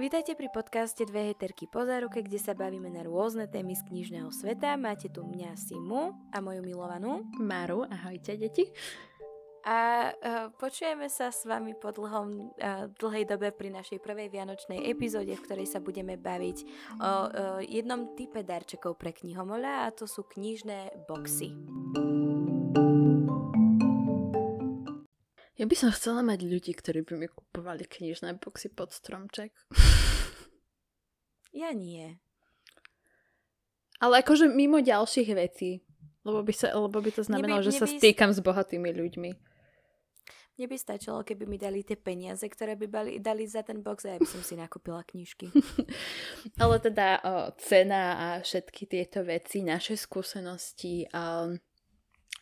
Vítajte pri podcaste Dve heterky po záruke, kde sa bavíme na rôzne témy z knižného sveta. Máte tu mňa Simu a moju milovanú Maru. Ahojte, deti. A uh, počujeme sa s vami po dlhom, uh, dlhej dobe pri našej prvej vianočnej epizóde, v ktorej sa budeme baviť o uh, jednom type darčekov pre knihomoľa a to sú knižné boxy. Ja by som chcela mať ľudí, ktorí by mi kupovali knižné boxy pod stromček. Ja nie. Ale akože mimo ďalších vecí. Lebo by, sa, lebo by to znamenalo, že sa stýkam s bohatými ľuďmi. Mne by stačilo, keby mi dali tie peniaze, ktoré by bali, dali za ten box a ja by som si nakúpila knižky. Ale teda o, cena a všetky tieto veci, naše skúsenosti um,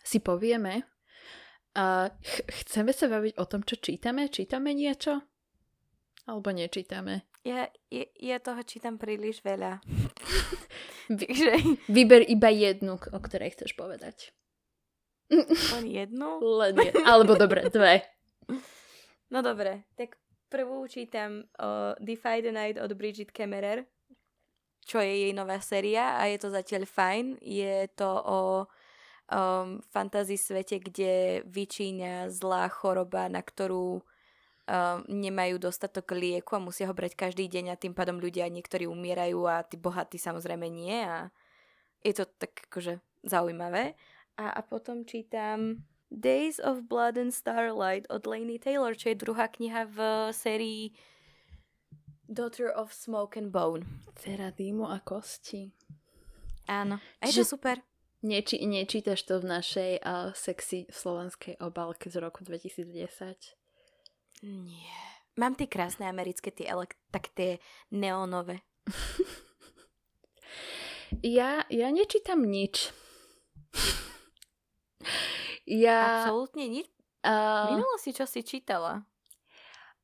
si povieme. A ch- chceme sa baviť o tom, čo čítame? Čítame niečo? Alebo nečítame? Ja, ja, ja toho čítam príliš veľa. Vy, Vyber iba jednu, o ktorej chceš povedať. Len jednu? Len jednu. Alebo dobre, dve. No dobre, tak prvú čítam o Defy the Night od Bridget Kemmerer, čo je jej nová séria a je to zatiaľ fajn. Je to o um, fantasy svete, kde vyčíňa zlá choroba, na ktorú um, nemajú dostatok lieku a musia ho brať každý deň a tým pádom ľudia niektorí umierajú a tí bohatí samozrejme nie a je to tak akože zaujímavé. A, a potom čítam Days of Blood and Starlight od Lainey Taylor, čo je druhá kniha v sérii Daughter of Smoke and Bone. Cera dýmu a kosti. Áno. A je to super. Neči, nečítaš to v našej uh, sexy slovenskej obálke z roku 2010? Nie. Mám tie krásne americké, tie elek- tak tie neonové. ja, ja nečítam nič. Ja... Absolútne nič? Uh, Minulo si čo si čítala?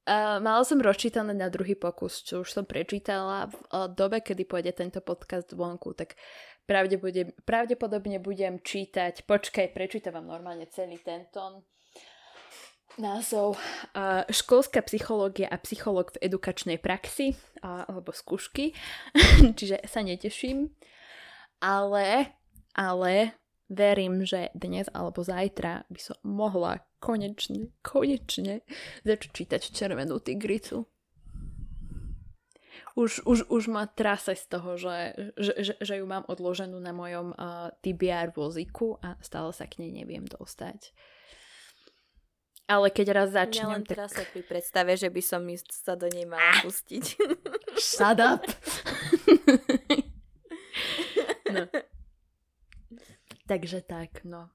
Uh, mala som rozčítané na druhý pokus, čo už som prečítala v uh, dobe, kedy pôjde tento podcast vonku, tak pravdepodobne, pravdepodobne budem čítať, počkaj, prečítam vám normálne celý tento názov uh, Školská psychológia a psychológ v edukačnej praxi uh, alebo skúšky, čiže sa neteším, ale, ale verím, že dnes alebo zajtra by som mohla konečne, konečne začať čítať Červenú tigricu. Už, už, už ma trase z toho, že, že, že, že ju mám odloženú na mojom uh, TBR vozíku a stále sa k nej neviem dostať. Ale keď raz začnem... Ja len tak... teraz sa pri predstave, že by som sa do nej mala pustiť. Shut up! no. Takže tak, no.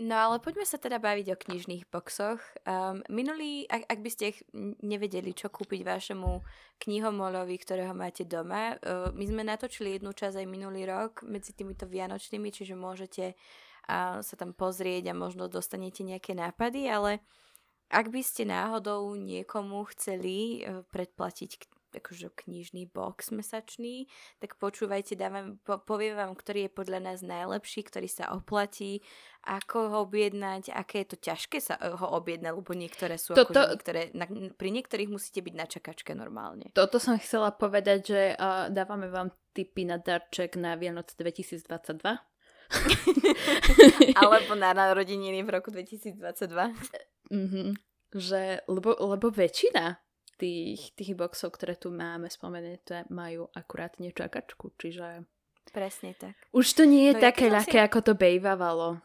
No ale poďme sa teda baviť o knižných boxoch. Um, minulý, ak, ak by ste nevedeli, čo kúpiť vašemu knihomolovi, ktorého máte doma, uh, my sme natočili jednu časť aj minulý rok medzi týmito vianočnými, čiže môžete uh, sa tam pozrieť a možno dostanete nejaké nápady, ale ak by ste náhodou niekomu chceli uh, predplatiť akože knižný box mesačný, tak počúvajte, dávam, po, poviem vám, ktorý je podľa nás najlepší, ktorý sa oplatí, ako ho objednať, aké je to ťažké sa eh, ho objednať, lebo niektoré sú Toto... akože niektoré, na, pri niektorých musíte byť na čakačke normálne. Toto som chcela povedať, že uh, dávame vám tipy na darček na Vianoc 2022. Alebo na narodeniny v roku 2022. Mm-hmm. Že, lebo, lebo väčšina tých, tých boxov, ktoré tu máme spomenuté, majú akurát nečakačku, čiže... Presne tak. Už to nie je no, také ľahké, si... ako to bejvávalo.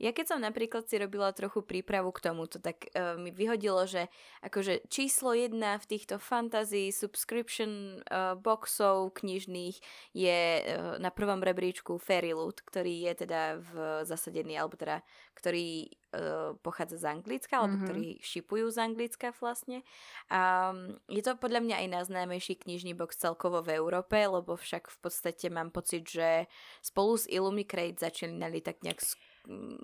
Ja keď som napríklad si robila trochu prípravu k tomuto, tak uh, mi vyhodilo, že akože číslo jedna v týchto fantasy subscription uh, boxov knižných je uh, na prvom rebríčku Fairy Loot, ktorý je teda v zasadený, alebo teda, ktorý uh, pochádza z Anglicka, alebo mm-hmm. ktorí šipujú z Anglicka vlastne. A um, je to podľa mňa aj najznámejší knižný box celkovo v Európe, lebo však v podstate mám pocit, že spolu s Illumicrate začínali tak nejak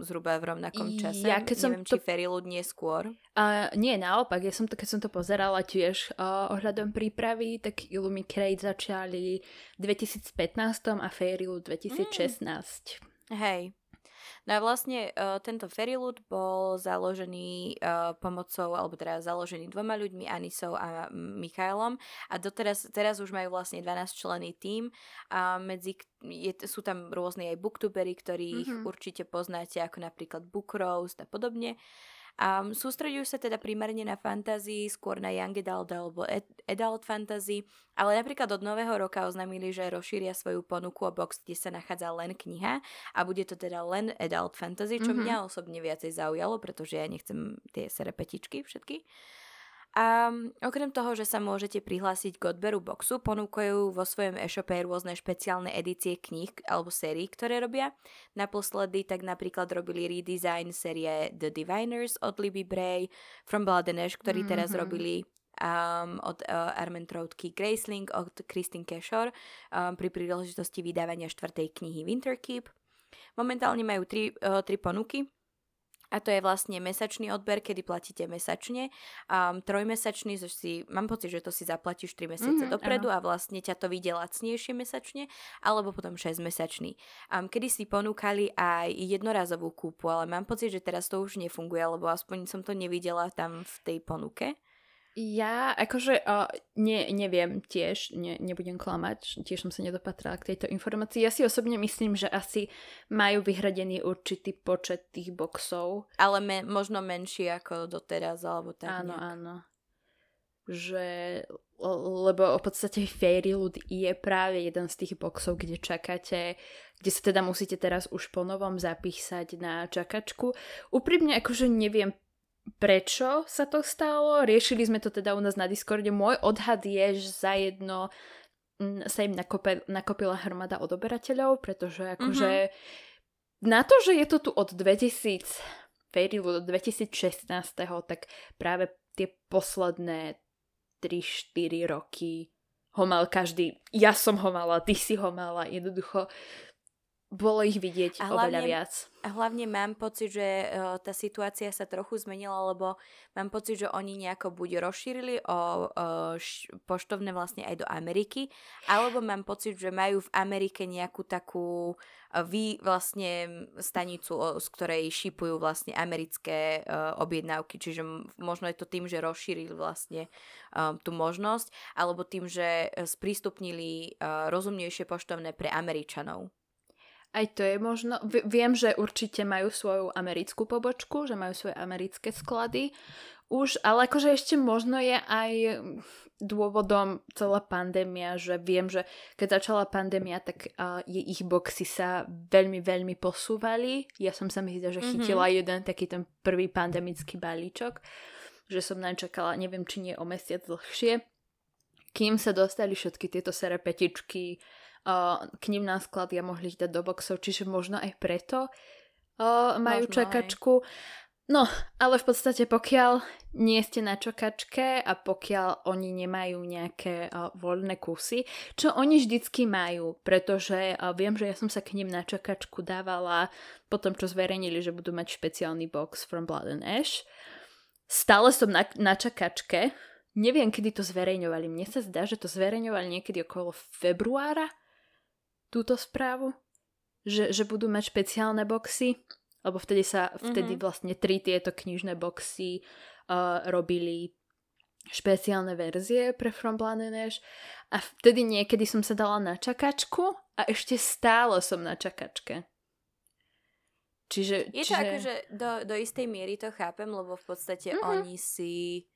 zhruba v rovnakom čase. Ja keď som Neviem, to... či Ferilud nie skôr. Uh, nie, naopak. Ja som to, keď som to pozerala tiež uh, ohľadom prípravy, tak Illumicrate začali v 2015 a Ferilud 2016. Mm. Hej. No a vlastne uh, tento Fairyloot bol založený uh, pomocou, alebo teda založený dvoma ľuďmi, Anisou a Michailom a doteraz teraz už majú vlastne 12 člený tým a medzi je, sú tam rôzne aj booktubery, ktorých mm-hmm. určite poznáte, ako napríklad Book Roast a podobne. Um, sústredujú sa teda primárne na fantasy, skôr na young adult alebo adult fantasy, ale napríklad od nového roka oznámili, že rozšíria svoju ponuku o box, kde sa nachádza len kniha a bude to teda len adult fantasy, čo mm-hmm. mňa osobne viacej zaujalo, pretože ja nechcem tie serepetičky všetky. A okrem toho, že sa môžete prihlásiť k odberu boxu, ponúkajú vo svojom e-shope rôzne špeciálne edície kníh alebo sérií, ktoré robia. Naposledy tak napríklad robili redesign série The Diviners od Libby Bray, From Blood and Ash, ktorý mm-hmm. teraz robili um, od uh, Armentroutky Graceling od Christine Keshor um, pri príležitosti vydávania štvrtej knihy Winterkeep. Momentálne majú tri, uh, tri ponuky a to je vlastne mesačný odber, kedy platíte mesačne. Um, trojmesačný, že si, mám pocit, že to si zaplatíš 3 mesiace mm-hmm, dopredu áno. a vlastne ťa to vyjde lacnejšie mesačne, alebo potom 6 mesačný. Um, kedy si ponúkali aj jednorazovú kúpu, ale mám pocit, že teraz to už nefunguje, lebo aspoň som to nevidela tam v tej ponuke. Ja akože uh, ne, neviem tiež, ne, nebudem klamať, tiež som sa nedopatrala k tejto informácii. Ja si osobne myslím, že asi majú vyhradený určitý počet tých boxov. Ale me, možno menší ako doteraz, alebo tak Áno, nejak. áno. Že, lebo v podstate Fairyloot je práve jeden z tých boxov, kde čakáte, kde sa teda musíte teraz už po novom zapísať na čakačku. Úprimne akože neviem prečo sa to stalo. Riešili sme to teda u nás na Discorde. Môj odhad je, že za jedno mm, sa im nakope, nakopila hromada odoberateľov, pretože akože mm-hmm. na to, že je to tu od 2000 Fairylu do 2016, tak práve tie posledné 3-4 roky ho mal každý. Ja som ho mala, ty si ho mala. Jednoducho bolo ich vidieť a hlavne, oveľa viac. A hlavne mám pocit, že uh, tá situácia sa trochu zmenila, lebo mám pocit, že oni nejako buď rozšírili o uh, š- poštovné vlastne aj do Ameriky, alebo mám pocit, že majú v Amerike nejakú takú uh, vy vlastne stanicu, o, z ktorej šipujú vlastne americké uh, objednávky, čiže možno je to tým, že rozšírili vlastne uh, tú možnosť, alebo tým, že sprístupnili rozumnejšie poštovné pre Američanov. Aj to je možno. Viem, že určite majú svoju americkú pobočku, že majú svoje americké sklady. Už, ale akože ešte možno je aj dôvodom celá pandémia, že viem, že keď začala pandémia, tak uh, ich boxy sa veľmi, veľmi posúvali. Ja som sa myslela, že mm-hmm. chytila jeden taký ten prvý pandemický balíčok, že som načakala, neviem, či nie o mesiac dlhšie, kým sa dostali všetky tieto serepetičky, k ním na sklad a mohli ich dať do boxov, čiže možno aj preto uh, majú možno čakačku. Aj. No, ale v podstate pokiaľ nie ste na čakačke a pokiaľ oni nemajú nejaké uh, voľné kusy, čo oni vždycky majú, pretože uh, viem, že ja som sa k ním na čakačku dávala po tom, čo zverejnili, že budú mať špeciálny box from Blood and Ash. Stále som na, na čakačke, neviem, kedy to zverejňovali. Mne sa zdá, že to zverejňovali niekedy okolo februára, túto správu, že, že budú mať špeciálne boxy, lebo vtedy sa, vtedy mm-hmm. vlastne tri tieto knižné boxy uh, robili špeciálne verzie pre From Blood a vtedy niekedy som sa dala na čakačku a ešte stále som na čakačke. Čiže, je to čiže... akože do, do istej miery to chápem, lebo v podstate mm-hmm. oni si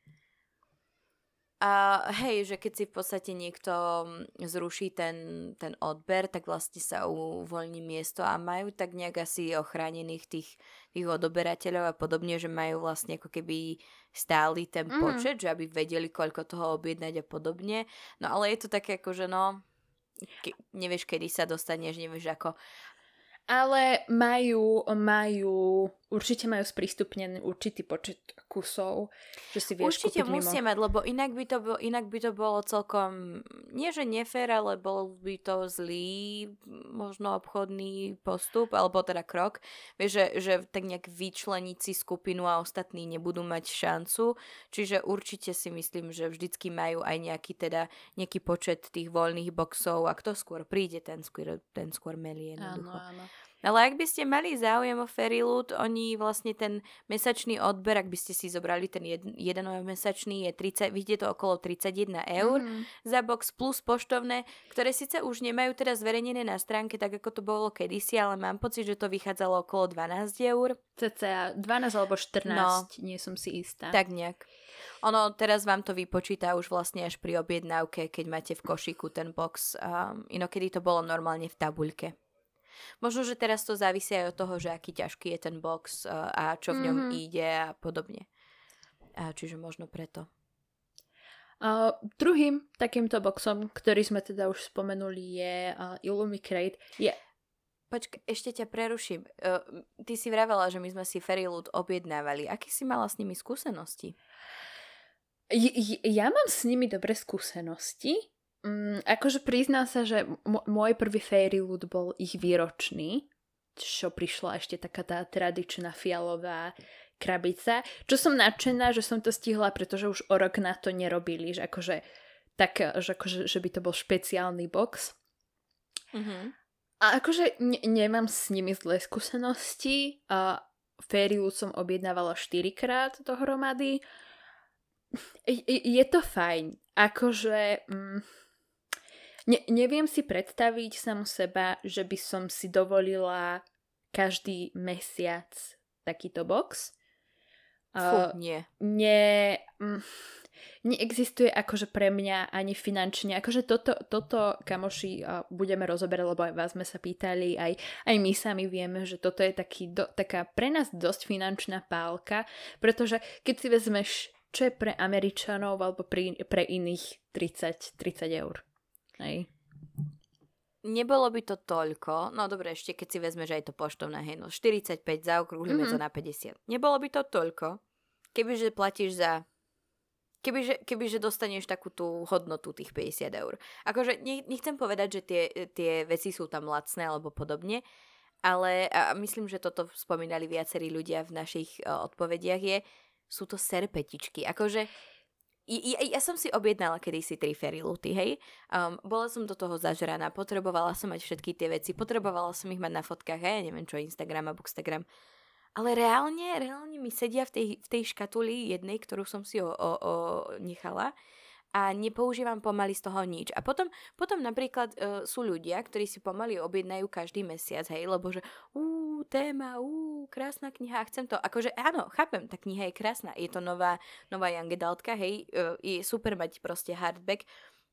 a hej, že keď si v podstate niekto mm, zruší ten, ten odber, tak vlastne sa uvoľní miesto a majú tak nejak asi ochránených tých, tých odoberateľov a podobne, že majú vlastne ako keby stály ten mm. počet, že aby vedeli, koľko toho objednať a podobne. No ale je to také ako, že no, ke, nevieš, kedy sa dostaneš, nevieš ako ale majú, majú, určite majú sprístupnený určitý počet kusov, že si vieš Určite musia mimo. mať, lebo inak by, to bolo, inak by to bolo celkom, nie že nefér, ale bol by to zlý, možno obchodný postup, alebo teda krok. Vieš, že, že tak nejak vyčleniť si skupinu a ostatní nebudú mať šancu, čiže určite si myslím, že vždycky majú aj nejaký teda, nejaký počet tých voľných boxov a kto skôr príde, ten skôr, ten skôr melie. Áno, áno. Ale ak by ste mali záujem o Fairyloot, oni vlastne ten mesačný odber, ak by ste si zobrali ten jed, jeden mesačný, je 30, vidíte to okolo 31 eur mm. za box plus poštovné, ktoré síce už nemajú teda zverejnené na stránke, tak ako to bolo kedysi, ale mám pocit, že to vychádzalo okolo 12 eur. CCA 12 alebo 14, no, nie som si istá. Tak nejak. Ono teraz vám to vypočíta už vlastne až pri objednávke, keď máte v košíku ten box. Um, inokedy to bolo normálne v tabuľke. Možno, že teraz to závisí aj od toho, že aký ťažký je ten box uh, a čo v ňom mm-hmm. ide a podobne. A čiže možno preto. Uh, druhým takýmto boxom, ktorý sme teda už spomenuli, je uh, Illumicrate. Je... Počkaj, ešte ťa preruším. Uh, ty si vravela, že my sme si Fairyloot objednávali. Aký si mala s nimi skúsenosti? Ja mám s nimi dobré skúsenosti. Mm, akože priznám sa, že m- môj prvý fairy loot bol ich výročný, čo prišla ešte taká tá tradičná fialová krabica, čo som nadšená, že som to stihla, pretože už o rok na to nerobili, že akože, tak, že, akože, že by to bol špeciálny box. Mm-hmm. A akože ne- nemám s nimi zlé skúsenosti. A Fairy Loot som objednávala 4 krát dohromady. Je, je to fajn. Akože... Mm, Ne, neviem si predstaviť samu seba, že by som si dovolila každý mesiac takýto box. Fú, uh, nie. Nie, mm, neexistuje akože pre mňa ani finančne. Akože toto, toto kamoši uh, budeme rozoberať, lebo aj vás sme sa pýtali, aj, aj my sami vieme, že toto je taký do, taká pre nás dosť finančná pálka, pretože keď si vezmeš, čo je pre Američanov alebo pre, pre iných 30, 30 eur. Hej. Nebolo by to toľko, no dobre, ešte keď si vezme, že aj to poštovné, hej, no 45 zaokrúhlime mm-hmm. to na 50. Nebolo by to toľko, kebyže platíš za Kebyže, kebyže dostaneš takú tú hodnotu tých 50 eur. Akože nechcem povedať, že tie, tie veci sú tam lacné alebo podobne, ale a myslím, že toto spomínali viacerí ľudia v našich uh, odpovediach je, sú to serpetičky. Akože ja, ja som si objednala kedysi tri feriluty, hej. Um, bola som do toho zažraná, potrebovala som mať všetky tie veci, potrebovala som ich mať na fotkách, hej, neviem čo, Instagram a Bookstagram. Ale reálne, reálne mi sedia v tej, v tej škatuli jednej, ktorú som si o, o, o nechala a nepoužívam pomaly z toho nič. A potom, potom napríklad uh, sú ľudia, ktorí si pomaly objednajú každý mesiac, hej, lebo že ú, téma, ú, krásna kniha, chcem to. Akože áno, chápem, tá kniha je krásna, je to nová, nová young adultka, hej, uh, je super mať proste hardback,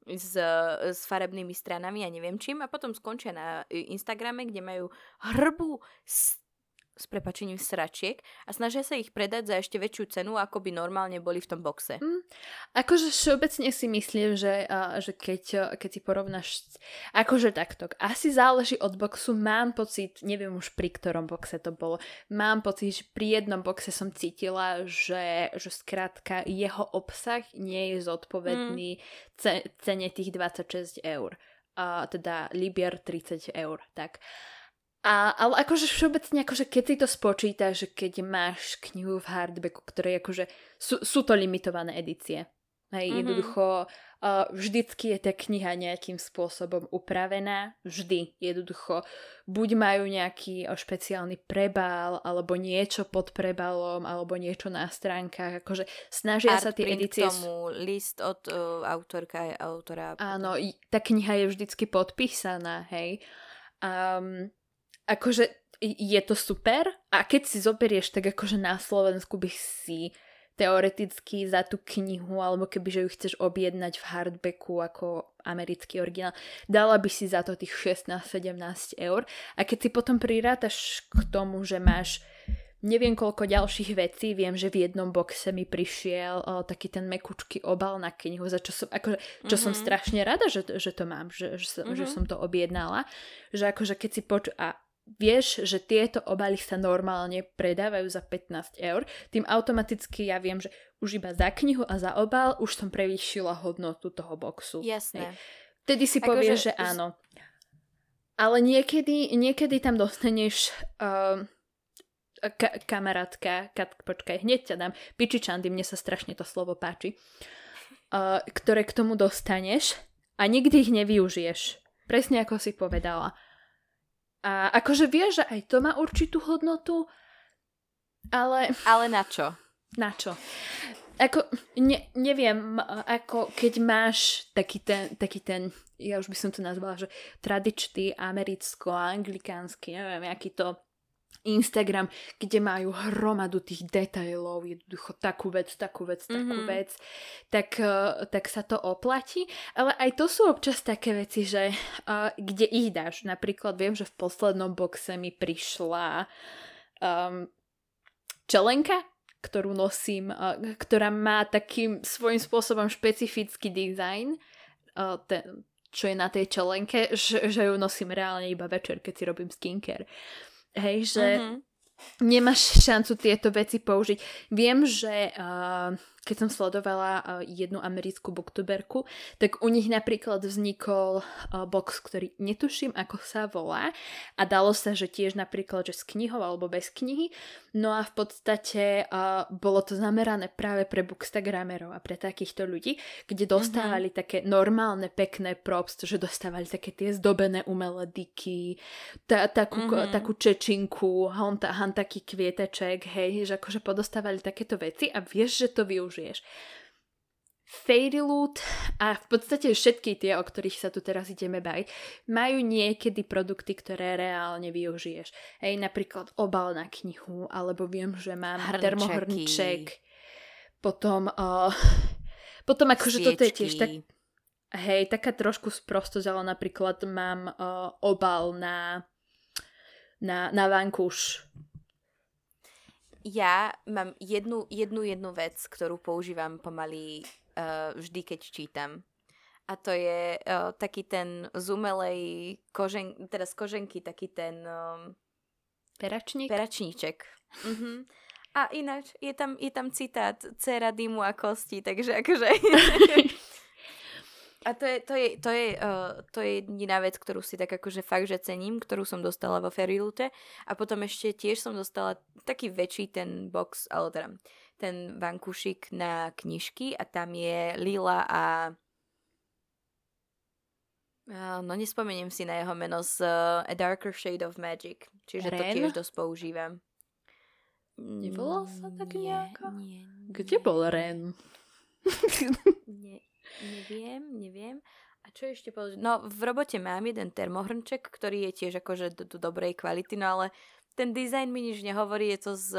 s, s farebnými stranami a neviem čím a potom skončia na Instagrame, kde majú hrbu s prepačením sračiek a snažia sa ich predať za ešte väčšiu cenu, ako by normálne boli v tom boxe. Mm, akože všeobecne si myslím, že, uh, že keď, keď si porovnáš, akože takto, asi záleží od boxu, mám pocit, neviem už pri ktorom boxe to bolo, mám pocit, že pri jednom boxe som cítila, že, že skrátka jeho obsah nie je zodpovedný mm. ce, cene tých 26 eur. Uh, teda Libier 30 eur, tak. Uh, a, ale akože všeobecne, akože keď si to spočítaš, že keď máš knihu v hardbacku, ktoré akože sú, sú to limitované edície. Hej, mm-hmm. jednoducho uh, vždycky je tá kniha nejakým spôsobom upravená, vždy. Jednoducho buď majú nejaký uh, špeciálny prebál, alebo niečo pod prebalom, alebo niečo na stránkach, akože snažia Art sa tie edície... Tomu list od uh, autorka, autora. Áno, tá kniha je vždycky podpísaná, hej. Um, akože je to super a keď si zoberieš, tak akože na Slovensku by si teoreticky za tú knihu, alebo kebyže ju chceš objednať v hardbacku ako americký originál, dala by si za to tých 16-17 eur. A keď si potom prirátaš k tomu, že máš neviem koľko ďalších vecí, viem, že v jednom boxe mi prišiel o, taký ten mekučký obal na knihu, za čo som, akože, čo mm-hmm. som mhm. strašne rada, že, že to mám, že, že, mm-hmm. že som to objednala, že akože keď si poču... A vieš, že tieto obaly sa normálne predávajú za 15 eur, tým automaticky ja viem, že už iba za knihu a za obal už som prevýšila hodnotu toho boxu. Jasné. Vtedy si Ako povieš, že... že áno. Ale niekedy, niekedy tam dostaneš uh, ka- kamarátka, ka- počkaj, hneď ťa dám, pičičandy, mne sa strašne to slovo páči, uh, ktoré k tomu dostaneš a nikdy ich nevyužiješ. Presne ako si povedala A akože vieš, že aj to má určitú hodnotu, ale... Ale na čo? Na čo? Ako, ne, neviem, ako keď máš taký ten, taký ten, ja už by som to nazvala, že tradičný americko-anglikánsky, neviem, aký to Instagram, kde majú hromadu tých detailov, jednoducho takú vec, takú vec, takú mm-hmm. vec, tak, uh, tak sa to oplatí. Ale aj to sú občas také veci, že uh, kde ich dáš. Napríklad viem, že v poslednom boxe mi prišla um, čelenka, ktorú nosím, uh, ktorá má takým svojím spôsobom špecifický dizajn, uh, ten, čo je na tej čelenke, že, že ju nosím reálne iba večer, keď si robím skincare. Hej, že uh-huh. nemáš šancu tieto veci použiť. Viem, že uh, keď som sledovala uh, jednu americkú booktuberku, tak u nich napríklad vznikol uh, box, ktorý netuším, ako sa volá a dalo sa, že tiež napríklad, že s knihou alebo bez knihy. No a v podstate uh, bolo to zamerané práve pre bookstagramerov a pre takýchto ľudí, kde dostávali mm-hmm. také normálne, pekné props, že dostávali také tie zdobené umelé diky, ta, takú, mm-hmm. takú čečinku, han, han taký kvieteček, hej, že akože podostávali takéto veci a vieš, že to využili použiješ. Loot a v podstate všetky tie, o ktorých sa tu teraz ideme baviť, majú niekedy produkty, ktoré reálne využiješ. Hej, napríklad obal na knihu, alebo viem, že mám Hrnčeky. termohrnček, potom, uh, potom akože toto je tiež tak, hej, taká trošku sprostosť, ale napríklad mám uh, obal na, na, na vankúš ja mám jednu, jednu, jednu vec, ktorú používam pomaly uh, vždy, keď čítam. A to je uh, taký ten z umelej kožen, teda z koženky, taký ten... Um, Peračník? Peračníček. Uh-huh. A ináč, je tam, je tam citát Cera dymu a kosti, takže akože... A to je, to je, to je, uh, to je jediná vec, ktorú si tak akože fakt, že cením, ktorú som dostala vo Ferilute. A potom ešte tiež som dostala taký väčší ten box, ale teda ten vankúšik na knižky a tam je Lila a no nespomeniem si na jeho meno z uh, A Darker Shade of Magic. Čiže Ren? to tiež dosť používam. Nevolal sa tak nejako? Nie, nie. Kde bol Ren? nie, Neviem, neviem. A čo ešte povedať? No, v robote mám jeden termohrnček, ktorý je tiež akože do, do dobrej kvality, no ale ten dizajn mi nič nehovorí, je to z,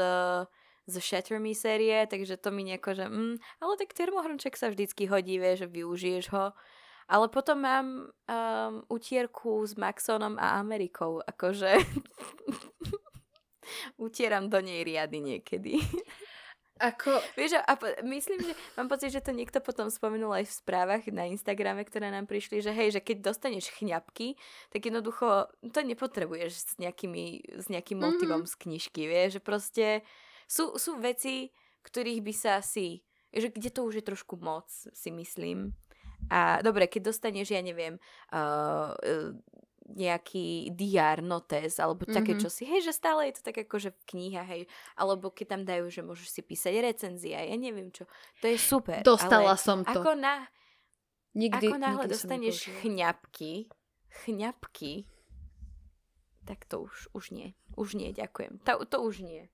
z Shatter Me série, takže to mi nejako, že mm, ale tak termohrnček sa vždycky hodí, vie, že využiješ ho. Ale potom mám um, utierku s Maxonom a Amerikou, akože utieram do nej riady niekedy. Ako... Vieš, a po, myslím, že mám pocit, že to niekto potom spomenul aj v správach na Instagrame, ktoré nám prišli, že hej, že keď dostaneš chňapky, tak jednoducho to nepotrebuješ s, nejakými, s nejakým mm-hmm. motivom z knižky, vieš, že proste sú, sú veci, ktorých by sa asi, že kde to už je trošku moc, si myslím. A dobre, keď dostaneš, ja neviem, uh, nejaký diár, notes, alebo mm-hmm. také čosi. Hej, že stále je to tak ako, že kniha, hej, alebo keď tam dajú, že môžeš si písať recenzie, ja neviem čo. To je super. Dostala som to. Ako, na, nikdy, ako náhle nikdy dostaneš chňapky, chňapky, tak to už, už nie. Už nie, ďakujem. To, to už nie.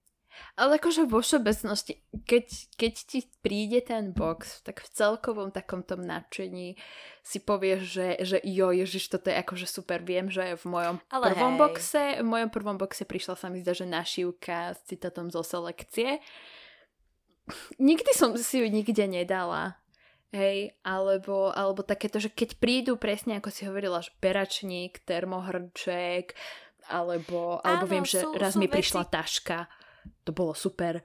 Ale akože vo všeobecnosti, keď, keď ti príde ten box, tak v celkovom takom tom nadšení si povieš, že, že jo, ježiš, toto je akože super. Viem, že v mojom Ale prvom hej. boxe, v mojom prvom boxe prišla sa mi zdá, že našívka s citátom zo selekcie. Nikdy som si ju nikde nedala. Hej, alebo, alebo takéto, že keď prídu presne, ako si hovorila, že peračník, termohrček, alebo, alebo Áno, viem, že sú, raz sú mi veci... prišla taška to bolo super.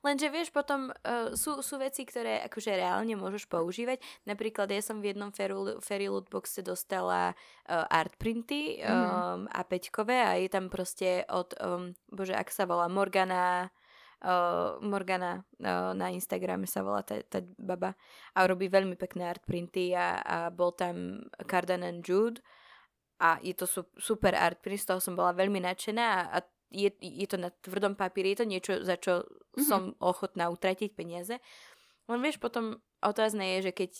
Lenže vieš, potom uh, sú, sú veci, ktoré akože reálne môžeš používať. Napríklad ja som v jednom Fairy Lootboxe dostala uh, art printy um, mm. a peťkové a je tam proste od, um, bože, ak sa volá Morgana, uh, Morgana uh, na Instagrame sa volá tá, tá baba a robí veľmi pekné art printy a, a bol tam Cardan and Jude a je to su, super art print, z toho som bola veľmi nadšená a, a je, je to na tvrdom papieri, je to niečo, za čo mm-hmm. som ochotná utratiť peniaze. Len vieš, potom otázne je, že keď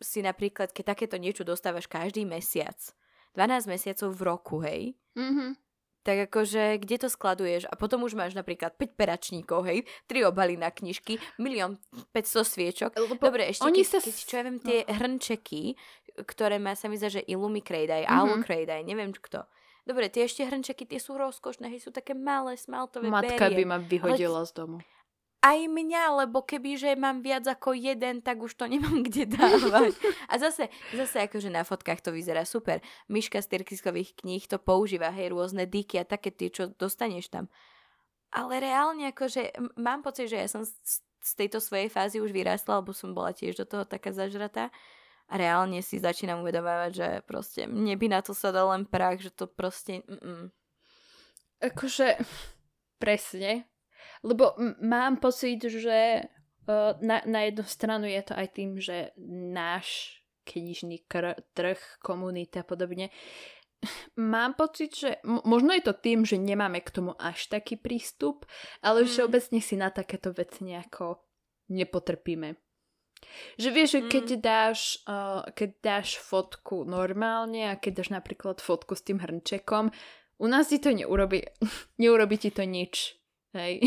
si napríklad, keď takéto niečo dostávaš každý mesiac, 12 mesiacov v roku, hej. Mm-hmm. Tak akože, kde to skladuješ? A potom už máš napríklad 5 peračníkov, hej, 3 obaly na knižky, milión 500 sviečok. Lebo Dobre, ešte oni keď, sa keď, čo ja viem, tie no. hrnčeky, ktoré má sa mi zdá, že Illumi Creedaj, Mhm. Alu Creedaj, neviem kto. Dobre, tie ešte hrnčeky, tie sú rozkošné, hej, sú také malé, smaltové Matka by berie. ma vyhodila z domu. Aj mňa, lebo keby, že mám viac ako jeden, tak už to nemám kde dávať. A zase, zase akože na fotkách to vyzerá super. Myška z Tyrkiskových kníh to používa, hej, rôzne diky a také tie, čo dostaneš tam. Ale reálne akože mám pocit, že ja som z, z tejto svojej fázy už vyrástla, lebo som bola tiež do toho taká zažratá. Reálne si začínam uvedomávať, že proste mne by na to sadal len prach, že to proste... Mm-mm. Akože, presne. Lebo m- mám pocit, že uh, na, na jednu stranu je to aj tým, že náš knižný kr- trh, komunita a podobne, mám pocit, že možno je to tým, že nemáme k tomu až taký prístup, ale Mm. všeobecne si na takéto veci nejako nepotrpíme. Že vieš, že keď Mm. dáš, uh, keď dáš fotku normálne a keď dáš napríklad fotku s tým hrnčekom, u nás ti to neurobi, neurobi ti to nič. Hej.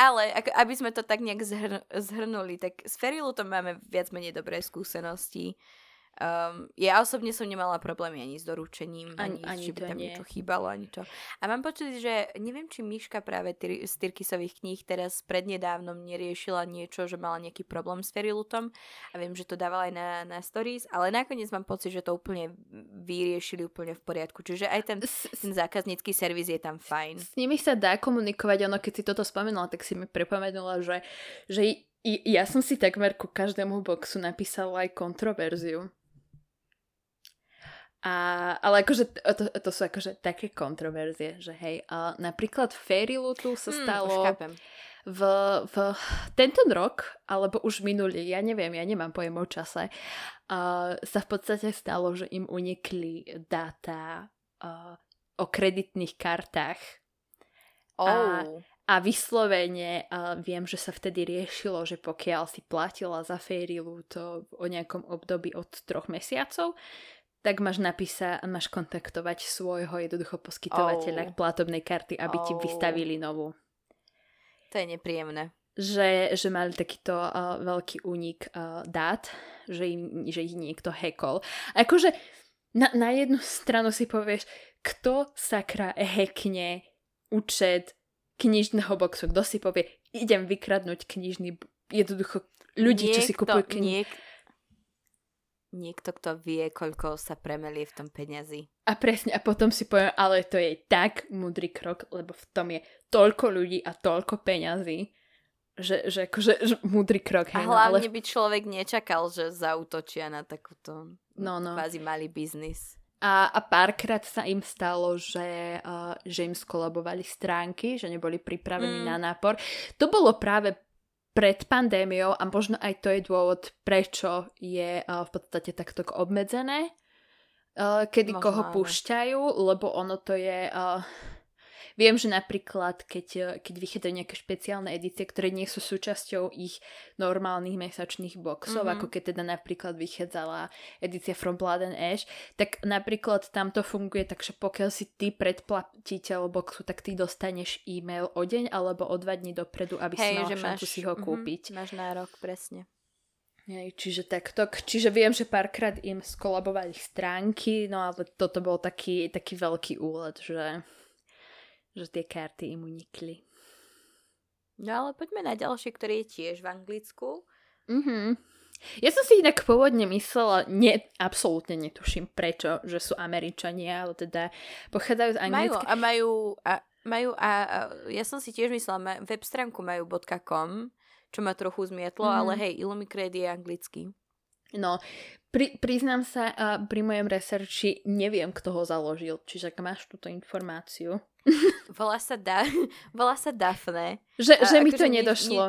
Ale ako, aby sme to tak nejak zhr- zhrnuli, tak s Ferilutom máme viac menej dobré skúsenosti. Um, ja osobne som nemala problémy ani s doručením, Ani- ani, či by tam nie. niečo chýbalo, ani čo. A mám pocit, že neviem, či Miška práve tyr- z Tyrkisových kníh teraz prednedávnom neriešila niečo, že mala nejaký problém s Ferilutom a viem, že to dávala aj na, na stories, ale nakoniec mám pocit, že to úplne vyriešili úplne v poriadku. Čiže aj ten, S, ten zákaznícky servis je tam fajn. s nimi sa dá komunikovať, ono keď si toto spomenula, tak si mi pripomenula, že, že i- ja som si takmer ku každému boxu napísala aj kontroverziu. A, ale akože to, to, sú akože také kontroverzie, že hej, a napríklad Fairylutu sa Hm, stalo chápem. v, v tento rok, alebo už minulý, ja neviem, ja nemám pojem o čase, uh, sa v podstate stalo, že im unikli dáta uh, o kreditných kartách A- Oh. a vyslovene uh, viem, že sa vtedy riešilo, že pokiaľ si platila za Fairilu to o nejakom období od troch mesiacov, tak máš napísať, máš kontaktovať svojho jednoducho poskytovateľa Oh. platobnej karty, aby ti Oh. vystavili novú. To je nepríjemné. že, že mali takýto uh, veľký únik uh, dát, že, im, že ich niekto hackol. Akože na, na jednu stranu si povieš, kto sakra hackne účet knižného boxu, kto si povie, idem vykradnúť knižný, jednoducho ľudí, čo si kupujú knihy. Niek- niekto, kto vie, koľko sa premelie v tom peňazí. A presne, a potom si poviem, ale to je tak múdry krok, lebo v tom je toľko ľudí a toľko peňazí, že, že akože že múdry krok. A Hej, no, hlavne ale by človek nečakal, že zautočia na takúto No, no. kvázi malý biznis. A, a párkrát sa im stalo, že, uh, že im skolabovali stránky, že neboli pripravení Mm. na nápor. To bolo práve pred pandémiou a možno aj to je dôvod, prečo je uh, v podstate takto obmedzené, uh, kedy Možno koho áno. púšťajú, lebo ono to je... Uh, Viem, že napríklad, keď, eh, keď vychádzajú nejaké špeciálne edície, ktoré nie sú súčasťou ich normálnych mesačných boxov, Mhm. ako keď teda napríklad vychádzala edícia From Blood and Ash, tak napríklad tam to funguje tak, že pokiaľ si ty predplatiteľ boxu, tak ty dostaneš e-mail o deň alebo o dva dní dopredu, aby si Hej, mal že šancu máš, si ho mhm, kúpiť. máš nárok, presne. Hej, čiže takto. Čiže viem, že párkrát im skolabovali stránky, no ale toto bol taký, taký veľký úlet, že, že tie karty im unikli. No ale poďme na ďalšie, ktoré je tiež v Anglicku. Mhm. Ja som si inak pôvodne myslela, ne, absolútne netuším prečo, že sú Američania, ale teda pochádzajú z Majú Anglicka. a majú a, majú a, a ja som si tiež myslela, ma- web stránku majú .com, čo ma trochu zmietlo, Mhm. ale hej, Illumicrate je anglický. No, pri, priznám sa, a pri mojom researchi neviem, kto ho založil, čiže ak máš túto informáciu, Volá sa, da- volá sa Daphne. že, A že mi akože to nedošlo.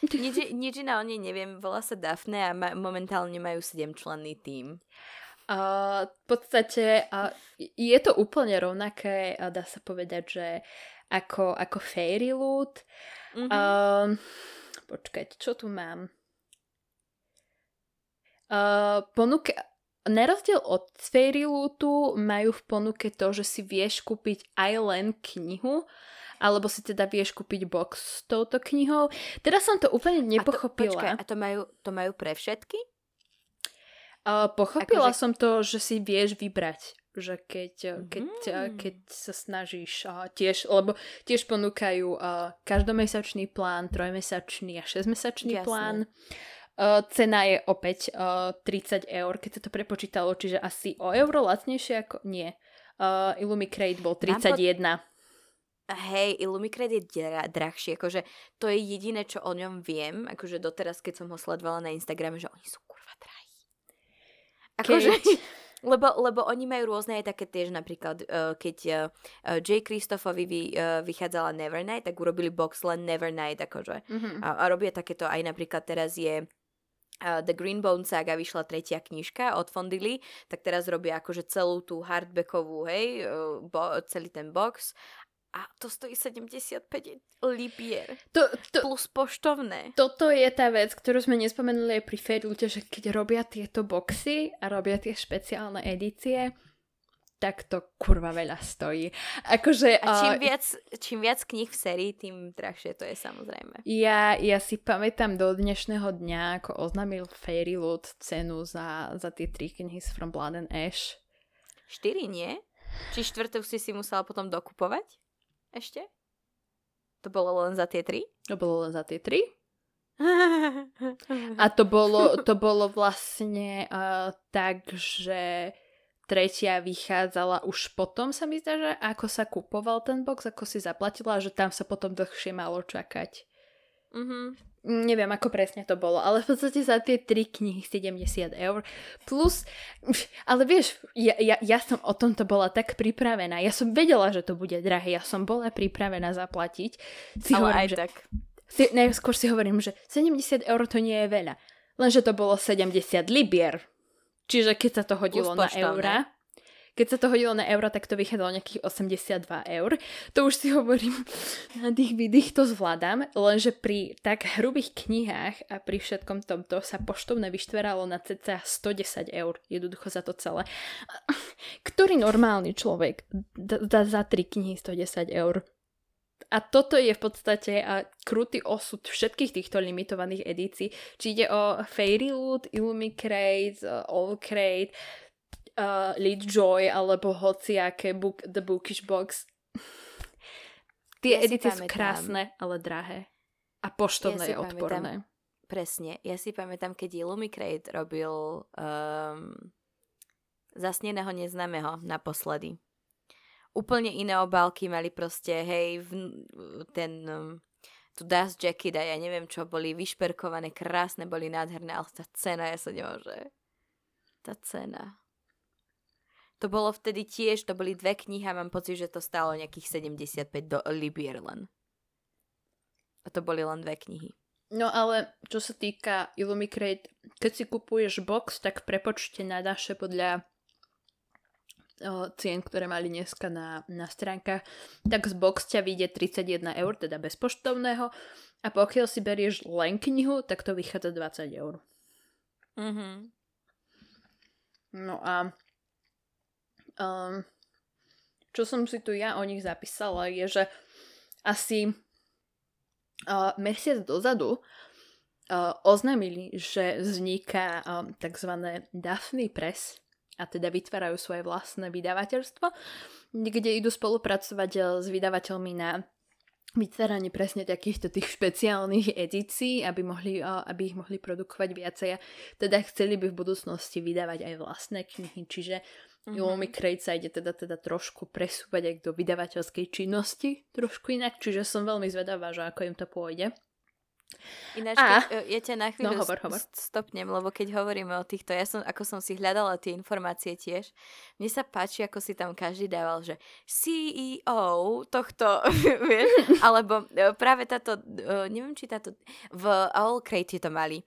Nič, nič iné o nej neviem, volá sa Daphne a ma- momentálne majú 7-členný tím. A v podstate a je to úplne rovnaké, a dá sa povedať, že ako, ako Fairy Loot. Mhm. Um, počkať, čo tu mám? Uh, ponuka, na rozdiel od Fairy Lootu majú v ponuke to, že si vieš kúpiť aj len knihu, alebo si teda vieš kúpiť box s touto knihou. Teraz som to úplne nepochopila. A to, počkaj, a to, majú, to majú pre všetky? Uh, pochopila akože... som to, že si vieš vybrať že keď, keď, mm. keď sa snažíš uh, tiež, lebo tiež ponúkajú uh, každomesačný plán, trojmesačný a šesťmesačný Jasne. plán. Uh, cena je opäť uh, 30 eur, keď sa to prepočítalo, čiže asi o euro lacnejšie ako... Nie. Uh, Illumicrate bol 31. Pod... Hej, Illumicrate je drahší, akože to je jediné, čo o ňom viem, akože doteraz, keď som ho sledovala na Instagrame, že oni sú kurva drahí. Akože... Lebo, lebo oni majú rôzne aj také tiež, napríklad uh, keď uh, J. Christophovi vy, uh, vychádzala Nevernight, tak urobili box len Nevernight, akože. Mm-hmm. A, a robia takéto aj napríklad teraz je The Green Bone Saga vyšla tretia knižka od Fondily, tak teraz robia akože celú tú hardbackovú, hej, uh, bo, celý ten box a to stojí 75 libier. To, to, plus poštovné. Toto je tá vec, ktorú sme nespomenuli aj pri Fedlute, že keď robia tieto boxy a robia tie špeciálne edície, tak to kurva veľa stojí. Akože, a čím, uh, viac, čím viac kníh v sérii, tým drahšie to je samozrejme. Ja, ja si pamätám do dnešného dňa, ako oznámil Fairy cenu za, za tie tri knihy z From Blood and Ash. Štyri, nie? Či štvrtú si si musela potom dokupovať? ešte? To bolo len za tie tri? To bolo len za tie tri. A to bolo, to bolo vlastne uh, tak, že tretia vychádzala už potom, sa mi zdá, že ako sa kupoval ten box, ako si zaplatila, že tam sa potom dlhšie malo čakať. Mm-hmm. Neviem, ako presne to bolo, ale v podstate za tie tri knihy 70 eur. Plus, ale vieš, ja, ja, ja som o tomto bola tak pripravená. Ja som vedela, že to bude drahé. Ja som bola pripravená zaplatiť. Si ale hovorím, aj že, tak. Si, najskôr si hovorím, že 70 eur to nie je veľa. Lenže to bolo 70 libier. Čiže keď sa to hodilo na eurá, keď sa to hodilo na euro, tak to vychádzalo nejakých 82 eur. To už si hovorím, na tých vidích to zvládam, lenže pri tak hrubých knihách a pri všetkom tomto sa poštovné vyštveralo na cca 110 eur. Jednoducho za to celé. Ktorý normálny človek dá za 3 knihy 110 eur? A toto je v podstate a krutý osud všetkých týchto limitovaných edícií. Či ide o Fairy Loot, Illumicrate, All Crate, uh, Lead Joy alebo hociaké book, The Bookish Box. Tie ja edity sú krásne, ale drahé. A poštovné ja je odporné. Pamätám, presne. Ja si pamätám, keď Illumicrate robil um, Zasneného neznámeho naposledy. Úplne iné obálky mali proste, hej, v, ten um, tu Dust Jacket a ja neviem čo, boli vyšperkované, krásne, boli nádherné, ale tá cena, ja sa nemôže. Tá cena. To bolo vtedy tiež, to boli dve knihy a mám pocit, že to stálo nejakých 75 do libier len. A to boli len dve knihy. No ale čo sa týka Illumicrate, keď si kupuješ box, tak prepočte na naše podľa cien, ktoré mali dneska na, na stránkach, tak z box ťa vyjde 31 eur, teda bez poštovného. A pokiaľ si berieš len knihu, tak to vychádza 20 eur. Mhm. No a um, čo som si tu ja o nich zapísala, je, že asi uh, mesiac dozadu uh, oznámili, že vzniká um, tzv. Daphne Press a teda vytvárajú svoje vlastné vydavateľstvo, kde idú spolupracovať uh, s vydavateľmi na vytváranie presne takýchto tých špeciálnych edícií, aby, mohli, aby ich mohli produkovať viacej. Teda chceli by v budúcnosti vydávať aj vlastné knihy, čiže Mm-hmm. Yomi Crate sa ide teda, teda trošku presúvať aj do vydavateľskej činnosti, trošku inak, čiže som veľmi zvedavá, že ako im to pôjde. Ináč, a... keď, ja ťa na chvíľu no, hovor, hovor. stopnem, lebo keď hovoríme o týchto, ja som, ako som si hľadala tie informácie tiež, mne sa páči, ako si tam každý dával, že CEO tohto, vieš, alebo e, práve táto, e, neviem, či táto, v Owl Crate to mali, e,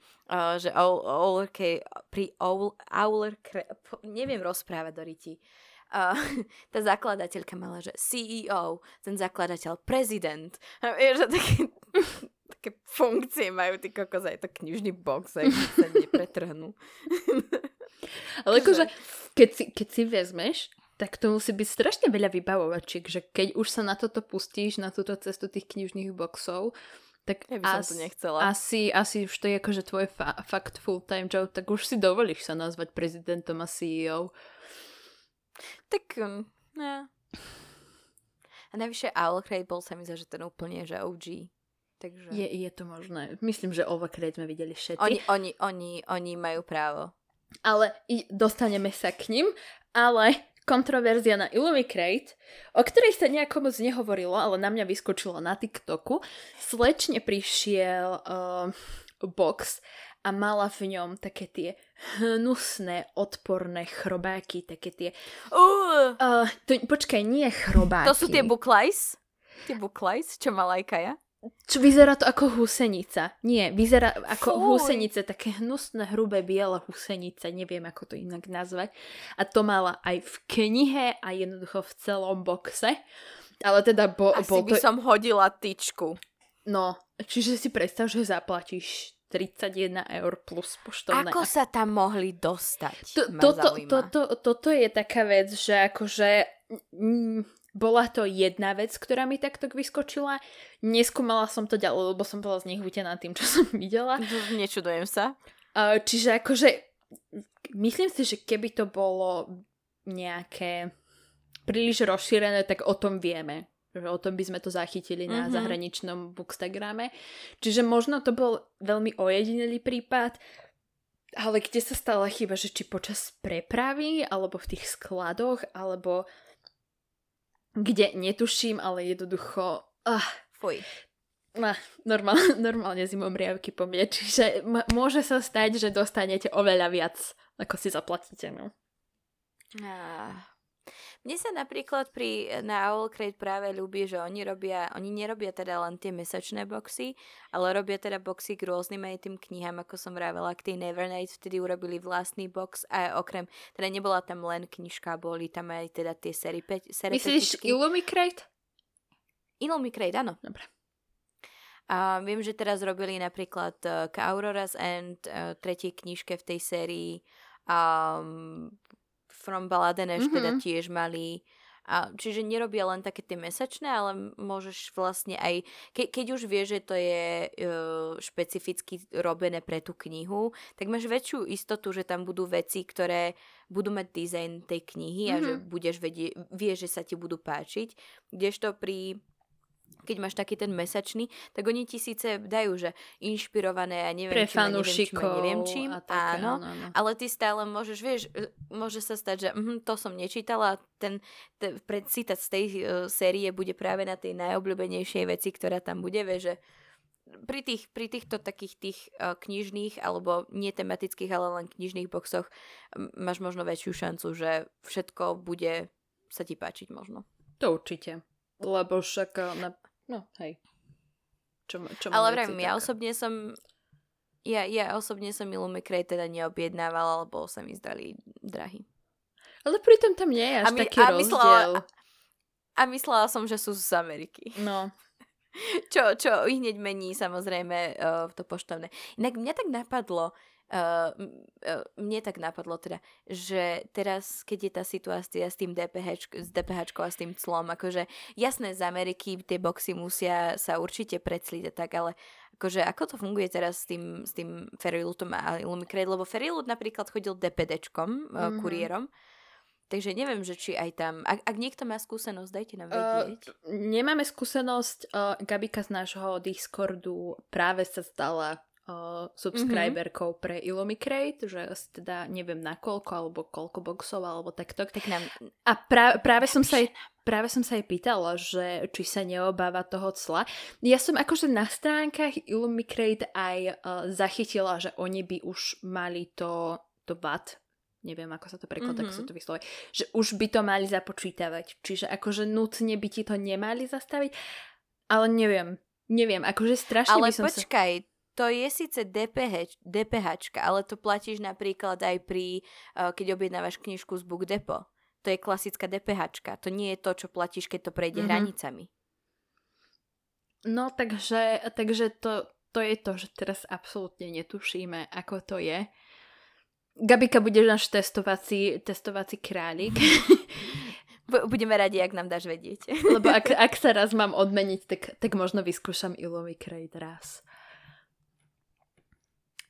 že Owl Crate, pri Owl, Owl neviem rozprávať do ryti, uh, tá zakladateľka mala, že CEO, ten zakladateľ, prezident. Vieš, také, také funkcie majú, ty kokos, aj to knižný box, aj sa nepretrhnú. Ale akože, keď si, keď si vezmeš, tak to musí byť strašne veľa vybavovačiek, že keď už sa na toto pustíš, na túto cestu tých knižných boxov, tak ja by som as, to nechcela. Asi, asi už to je akože tvoj fa- fakt full-time job, tak už si dovolíš sa nazvať prezidentom a CEO. Tak, ne. A najvyššie Owlcrate bol sa mi za, že ten úplne, že OG. Takže... Je, je to možné. Myslím, že Overcrate sme videli všetci. Oni, oni, oni, oni majú právo. Ale i, dostaneme sa k ním, ale kontroverzia na Illumicrate, o ktorej sa nejako moc nehovorilo, ale na mňa vyskočilo na TikToku. Slečne prišiel uh, box a mala v ňom také tie hnusné, odporné chrobáky, také tie... Uh. Uh, to, počkaj, nie chrobáky. To sú tie buklajs? Tie buklajs, čo mala aj Kaja? Čo vyzerá to ako husenica. Nie, vyzerá ako Fuj. husenice, také hnusné, hrubé, biele husenice, neviem ako to inak nazvať. A to mala aj v knihe a jednoducho v celom boxe. Ale teda bo, Asi bol by to... som hodila tyčku. No, čiže si predstav, že zaplatíš 31 eur plus poštovné. Ako sa tam mohli dostať? To, toto, toto, toto je taká vec, že akože... Mm, bola to jedna vec, ktorá mi takto vyskočila. Neskúmala som to ďalej, lebo som bola znehútená tým, čo som videla. Nečudujem sa. čiže akože myslím si, že keby to bolo nejaké príliš rozšírené, tak o tom vieme. Že o tom by sme to zachytili mm-hmm. na mhm. zahraničnom bookstagrame. Čiže možno to bol veľmi ojedinelý prípad, ale kde sa stala chyba, že či počas prepravy, alebo v tých skladoch, alebo kde netuším, ale jednoducho... Ah, Fuj. Ah, normál, normálne zimom riavky po mne, čiže m- môže sa stať, že dostanete oveľa viac, ako si zaplatíte. No. Ah. Mne sa napríklad pri, na Owlcrate práve ľúbi, že oni robia, oni nerobia teda len tie mesačné boxy, ale robia teda boxy k rôznym aj tým knihám, ako som vravela, k tej Nevernight vtedy urobili vlastný box a okrem, teda nebola tam len knižka, boli tam aj teda tie série, pe, série Myslíš Illumicrate? Illumicrate, áno. Dobre. A viem, že teraz robili napríklad uh, k Aurora's End, uh, tretej knižke v tej sérii um, From Baladeneš mm-hmm. teda tiež mali a čiže nerobia len také tie mesačné, ale môžeš vlastne aj, ke, keď už vieš, že to je uh, špecificky robené pre tú knihu, tak máš väčšiu istotu, že tam budú veci, ktoré budú mať dizajn tej knihy mm-hmm. a že mhm. budeš vedieť, vieš, že sa ti budú páčiť. Kdežto pri keď máš taký ten mesačný, tak oni ti síce dajú, že inšpirované a neviem Pre čím, neviem čím, neviem čím, také, áno, áno, áno, ale ty stále môžeš, vieš, e, môže sa stať, že mm, to som nečítala, ten, ten citát z tej uh, série bude práve na tej najobľúbenejšej veci, ktorá tam bude, vieš, že pri, tých, pri týchto takých tých uh, knižných alebo netematických, ale len knižných boxoch m- máš možno väčšiu šancu, že všetko bude sa ti páčiť možno. To určite. Lebo však na No, hej. Čo, čo Ale vrajím, ja osobne som ja, ja osobne som Illumicrate teda neobjednávala, lebo sa mi zdali drahy. Ale pritom tam nie je až a my, taký a rozdiel. Myslela, a, a myslela som, že sú z Ameriky. No. čo, čo ich hneď mení samozrejme uh, to poštovné. Inak mňa tak napadlo, Uh, uh, mne tak napadlo teda, že teraz, keď je tá situácia s tým DPH, s DPH a s tým clom, akože jasné z Ameriky tie boxy musia sa určite predsliť a tak, ale akože ako to funguje teraz s tým, s tým Ferilutom a Illumicrate, lebo Ferilut napríklad chodil DPDčkom, mm-hmm. kuriérom, Takže neviem, že či aj tam... Ak, ak niekto má skúsenosť, dajte nám vedieť. Uh, nemáme skúsenosť. Uh, Gabika z nášho Discordu práve sa stala uh, subscriberkou mm-hmm. pre Illumicrate, že teda neviem na koľko, alebo koľko boxov, alebo takto. Tak nám... A pra- práve som sa jej práve som sa jej pýtala, že či sa neobáva toho cla. Ja som akože na stránkach Illumicrate aj uh, zachytila, že oni by už mali to, to VAT, neviem ako sa to prekladá, mm-hmm. ako sa to vyslovuje, že už by to mali započítavať. Čiže akože nutne by ti to nemali zastaviť, ale neviem, neviem, akože strašne ale by som počkaj, sa to je síce DPH, DPH, ale to platíš napríklad aj pri, uh, keď objednávaš knižku z Book Depot. To je klasická DPH. To nie je to, čo platíš, keď to prejde mm-hmm. hranicami. No, takže, takže to, to je to, že teraz absolútne netušíme, ako to je. Gabika bude náš testovací, testovací králik. Budeme radi, ak nám dáš vedieť. Lebo ak, ak sa raz mám odmeniť, tak, tak možno vyskúšam Ilomi Crate raz.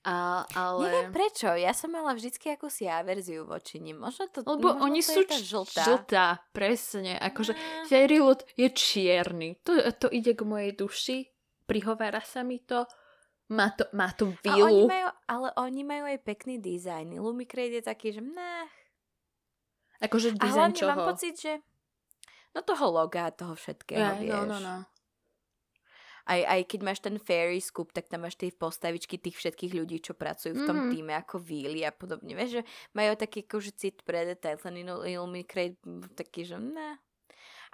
A, ale... Neviem prečo, ja som mala vždycky akúsi averziu voči nim. Možno to, Lebo možno oni to sú je tá žltá. žltá, presne. Akože Fairy Loot je čierny. To, to ide k mojej duši, prihovára sa mi to, má to, má to A oni vilu. majú, ale oni majú aj pekný dizajn. Lumicrate je taký, že mne. Akože A dizajn čoho? mám pocit, že no toho loga, toho všetkého, Aj, vieš. no, no, no. Aj, aj keď máš ten fairy scoop, tak tam máš tie postavičky tých všetkých ľudí, čo pracujú v tom Mhm. týme, ako Willy a podobne. Vieš, že majú taký akože cit pre detail, ten Illuminate taký, že ne.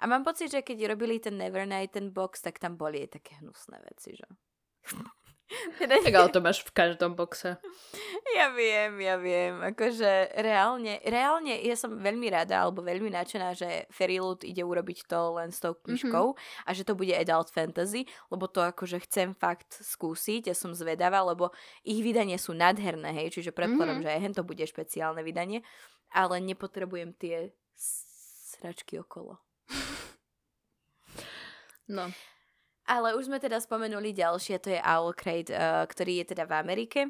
A mám pocit, že keď robili ten Nevernight, ten box, tak tam boli aj také hnusné veci, že? Teda Tak ale to máš v každom boxe. Ja viem, ja viem. Akože reálne, reálne ja som veľmi rada, alebo veľmi nadšená, že Fairyloot ide urobiť to len s tou knižkou mm-hmm. a že to bude adult fantasy, lebo to akože chcem fakt skúsiť, ja som zvedavá, lebo ich vydanie sú nádherné, hej, čiže predpokladám, mm-hmm. že aj hen to bude špeciálne vydanie, ale nepotrebujem tie sračky okolo. No. Ale už sme teda spomenuli ďalšie, to je Owlcrate, uh, ktorý je teda v Amerike.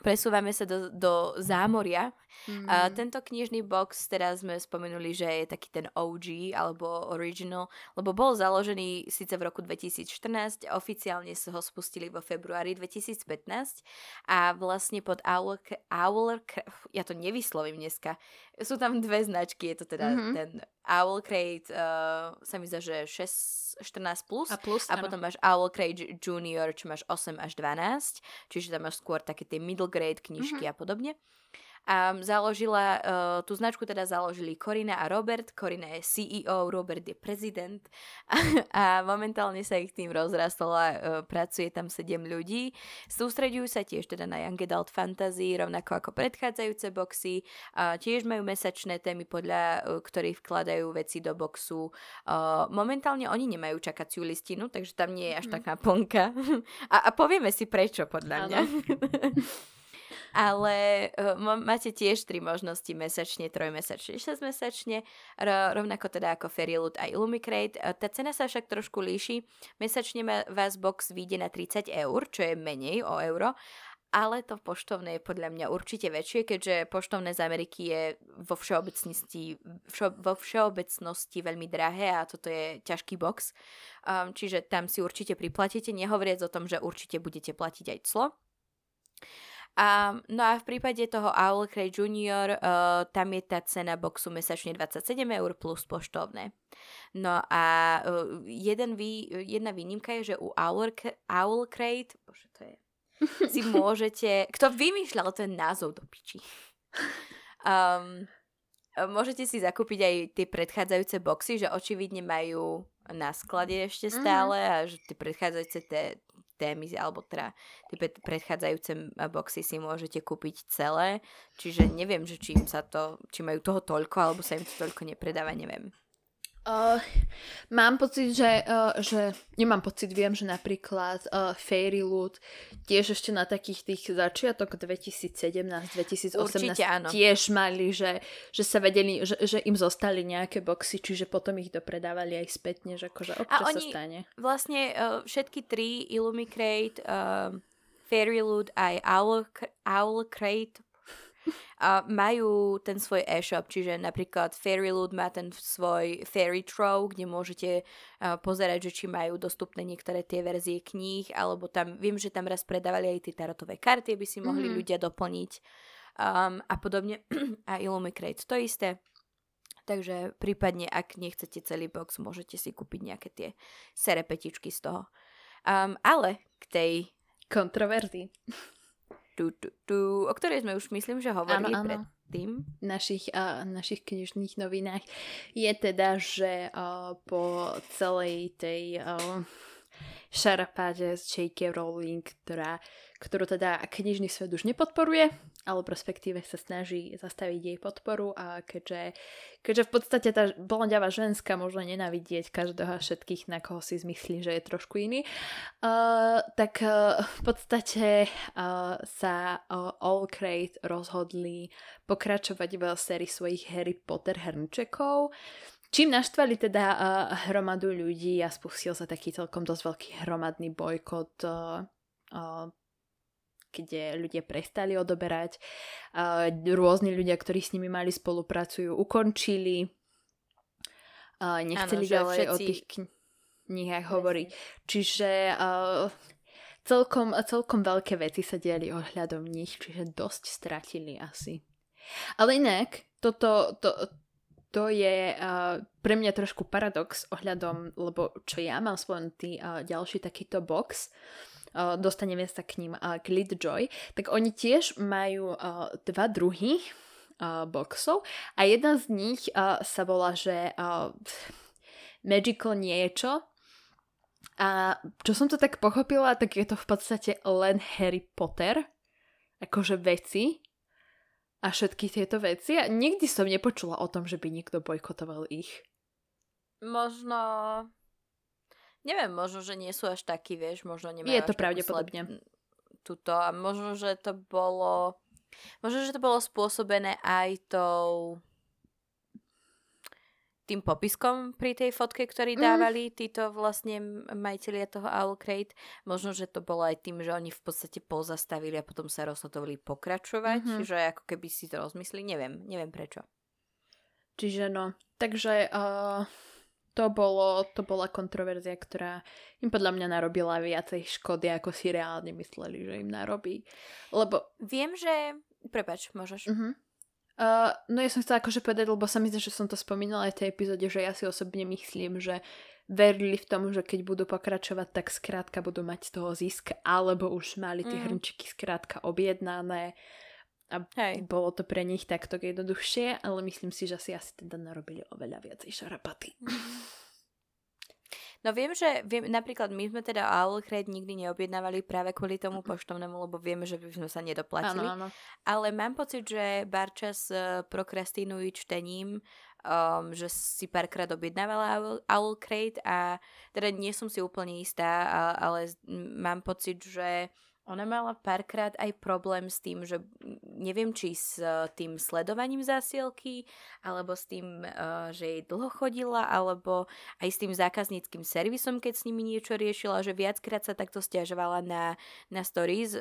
Presúvame sa do, do zámoria. Mm. A tento knižný box, teraz sme spomenuli, že je taký ten OG alebo original, lebo bol založený síce v roku 2014, oficiálne sa ho spustili vo februári 2015 a vlastne pod Owl, Owl ja to nevyslovím dneska, sú tam dve značky, je to teda Mhm. ten Owl Crate, uh, sa mi zdá, že 6, 14 plus A plus, a áno. potom máš Owl Crate Junior, čo máš 8 až 12, čiže tam máš skôr také tie middle grade knižky Mhm. a podobne. A založila, uh, tú značku teda založili Korina a Robert. Korina je CEO, Robert je prezident a, a momentálne sa ich tým rozrastol a uh, pracuje tam 7 ľudí. Sústreďujú sa tiež teda na Young Adult Fantasy, rovnako ako predchádzajúce boxy. A tiež majú mesačné témy, podľa uh, ktorých vkladajú veci do boxu. Uh, momentálne oni nemajú čakaciu listinu, takže tam nie je až Mhm. taká plnka. a, a povieme si prečo, podľa mňa. Ale uh, máte tiež tri možnosti mesačne, trojmesačne, 6 mesačne, ro- rovnako teda ako Fairyloot a Illumicrate. Uh, tá cena sa však trošku líši. Mesačne vás box vyjde na 30 eur, čo je menej o euro, ale to poštovné je podľa mňa určite väčšie, keďže poštovné z Ameriky je vo všeobecnosti, všo, vo všeobecnosti veľmi drahé a toto je ťažký box. Um, čiže tam si určite priplatíte, nehovoriac o tom, že určite budete platiť aj clo. A, no a v prípade toho Owl Cray Junior, uh, tam je tá cena boxu mesačne 27 eur plus poštovné. No a uh, jeden vý, jedna výnimka je, že u Owl, Owl Crate, bože to je, si môžete, kto vymýšľal ten názov do piči? Um, môžete si zakúpiť aj tie predchádzajúce boxy, že očividne majú na sklade ešte stále a že tie predchádzajúce té, témy, alebo teda tie pred- predchádzajúce boxy si môžete kúpiť celé, čiže neviem, že či im sa to, či majú toho toľko, alebo sa im to toľko nepredáva, neviem. Uh, mám pocit, že, uh, že nemám pocit, viem, že napríklad uh, Fairy Loot tiež ešte na takých tých začiatok 2017-2018 Určite áno. tiež mali, že, že sa vedeli, že, že im zostali nejaké boxy, čiže potom ich dopredávali aj spätne, že akože občas oni- sa stane. Vlastne uh, všetky tri Illumicrate, uh, Fairyloot aj Owl, Owl Crate a majú ten svoj e-shop, čiže napríklad Fairyloot má ten svoj Fairy Trove, kde môžete pozerať, že či majú dostupné niektoré tie verzie kníh, alebo tam, viem, že tam raz predávali aj tie tarotové karty, aby si mohli Mhm. ľudia doplniť um, a podobne. a Illumicrate to isté. Takže prípadne, ak nechcete celý box, môžete si kúpiť nejaké tie serepetičky z toho. Um, ale k tej Kontroverzí. tu, tu, tu, o ktorej sme už myslím, že hovorili Áno, áno. predtým. našich, uh, našich knižných novinách je teda, že uh, po celej tej uh, šarapáže z J.K. Rowling, ktorá, ktorú teda knižný svet už nepodporuje, ale respektíve sa snaží zastaviť jej podporu a keďže, keďže v podstate tá blondiava ženská môže nenavidieť každého a všetkých, na koho si zmyslí, že je trošku iný, uh, tak uh, v podstate uh, sa uh, All Crate rozhodli pokračovať v sérii svojich Harry Potter hrnčekov, Čím naštvali teda uh, hromadu ľudí a spustil sa taký celkom dosť veľký hromadný bojkot, uh, uh, kde ľudia prestali odoberať. Rôzni ľudia, ktorí s nimi mali spolupracujú, ukončili. Nechceli ano, ďalej všetci... o tých knihách hovoriť. Čiže celkom, celkom veľké veci sa diali ohľadom nich, čiže dosť stratili asi. Ale inak, toto, to, to je uh, pre mňa trošku paradox ohľadom, lebo čo ja mám spomenutý uh, ďalší takýto box, dostaneme sa k ním uh, Glitjoy, tak oni tiež majú uh, dva druhy uh, boxov a jedna z nich sa volá, že Magical niečo. A čo som to tak pochopila, tak je to v podstate len Harry Potter, akože veci, a všetky tieto veci. A nikdy som nepočula o tom, že by niekto bojkotoval ich. Možno... Neviem, možno, že nie sú až takí, vieš, možno nemajú Je to pravdepodobne. Tuto a možno, že to bolo... Možno, že to bolo spôsobené aj tou tým popiskom pri tej fotke, ktorý mm. dávali mm. títo vlastne majiteľia toho Owl Crate. Možno, že to bolo aj tým, že oni v podstate pozastavili a potom sa rozhodovali pokračovať, mm-hmm. že ako keby si to rozmysleli, neviem, neviem prečo. Čiže no, takže uh, to, bolo, to bola kontroverzia, ktorá im podľa mňa narobila viacej škody, ako si reálne mysleli, že im narobí. Lebo... Viem, že... Prepač, môžeš. Uh-huh. Uh, no ja som chcela akože povedať, lebo sa mi zdá, že som to spomínala aj v tej epizóde, že ja si osobne myslím, že verili v tom, že keď budú pokračovať, tak skrátka budú mať z toho zisk, alebo už mali tie mm. hrnčiky skrátka objednané a Hej. bolo to pre nich takto jednoduchšie, ale myslím si, že si asi teda narobili oveľa viacej šarapaty. No viem, že viem, napríklad my sme teda Owlcred nikdy neobjednávali práve kvôli tomu poštovnému, lebo vieme, že by sme sa nedoplatili. Áno, áno. Ale mám pocit, že Barčas uh, prokrastinujú čtením, um, že si párkrát objednávala Owl, Crate a teda nie som si úplne istá, ale mám pocit, že ona mala párkrát aj problém s tým, že neviem, či s e, tým sledovaním zásielky, alebo s tým, e, že jej dlho chodila, alebo aj s tým zákazníckým servisom, keď s nimi niečo riešila, že viackrát sa takto stiažovala na, na stories,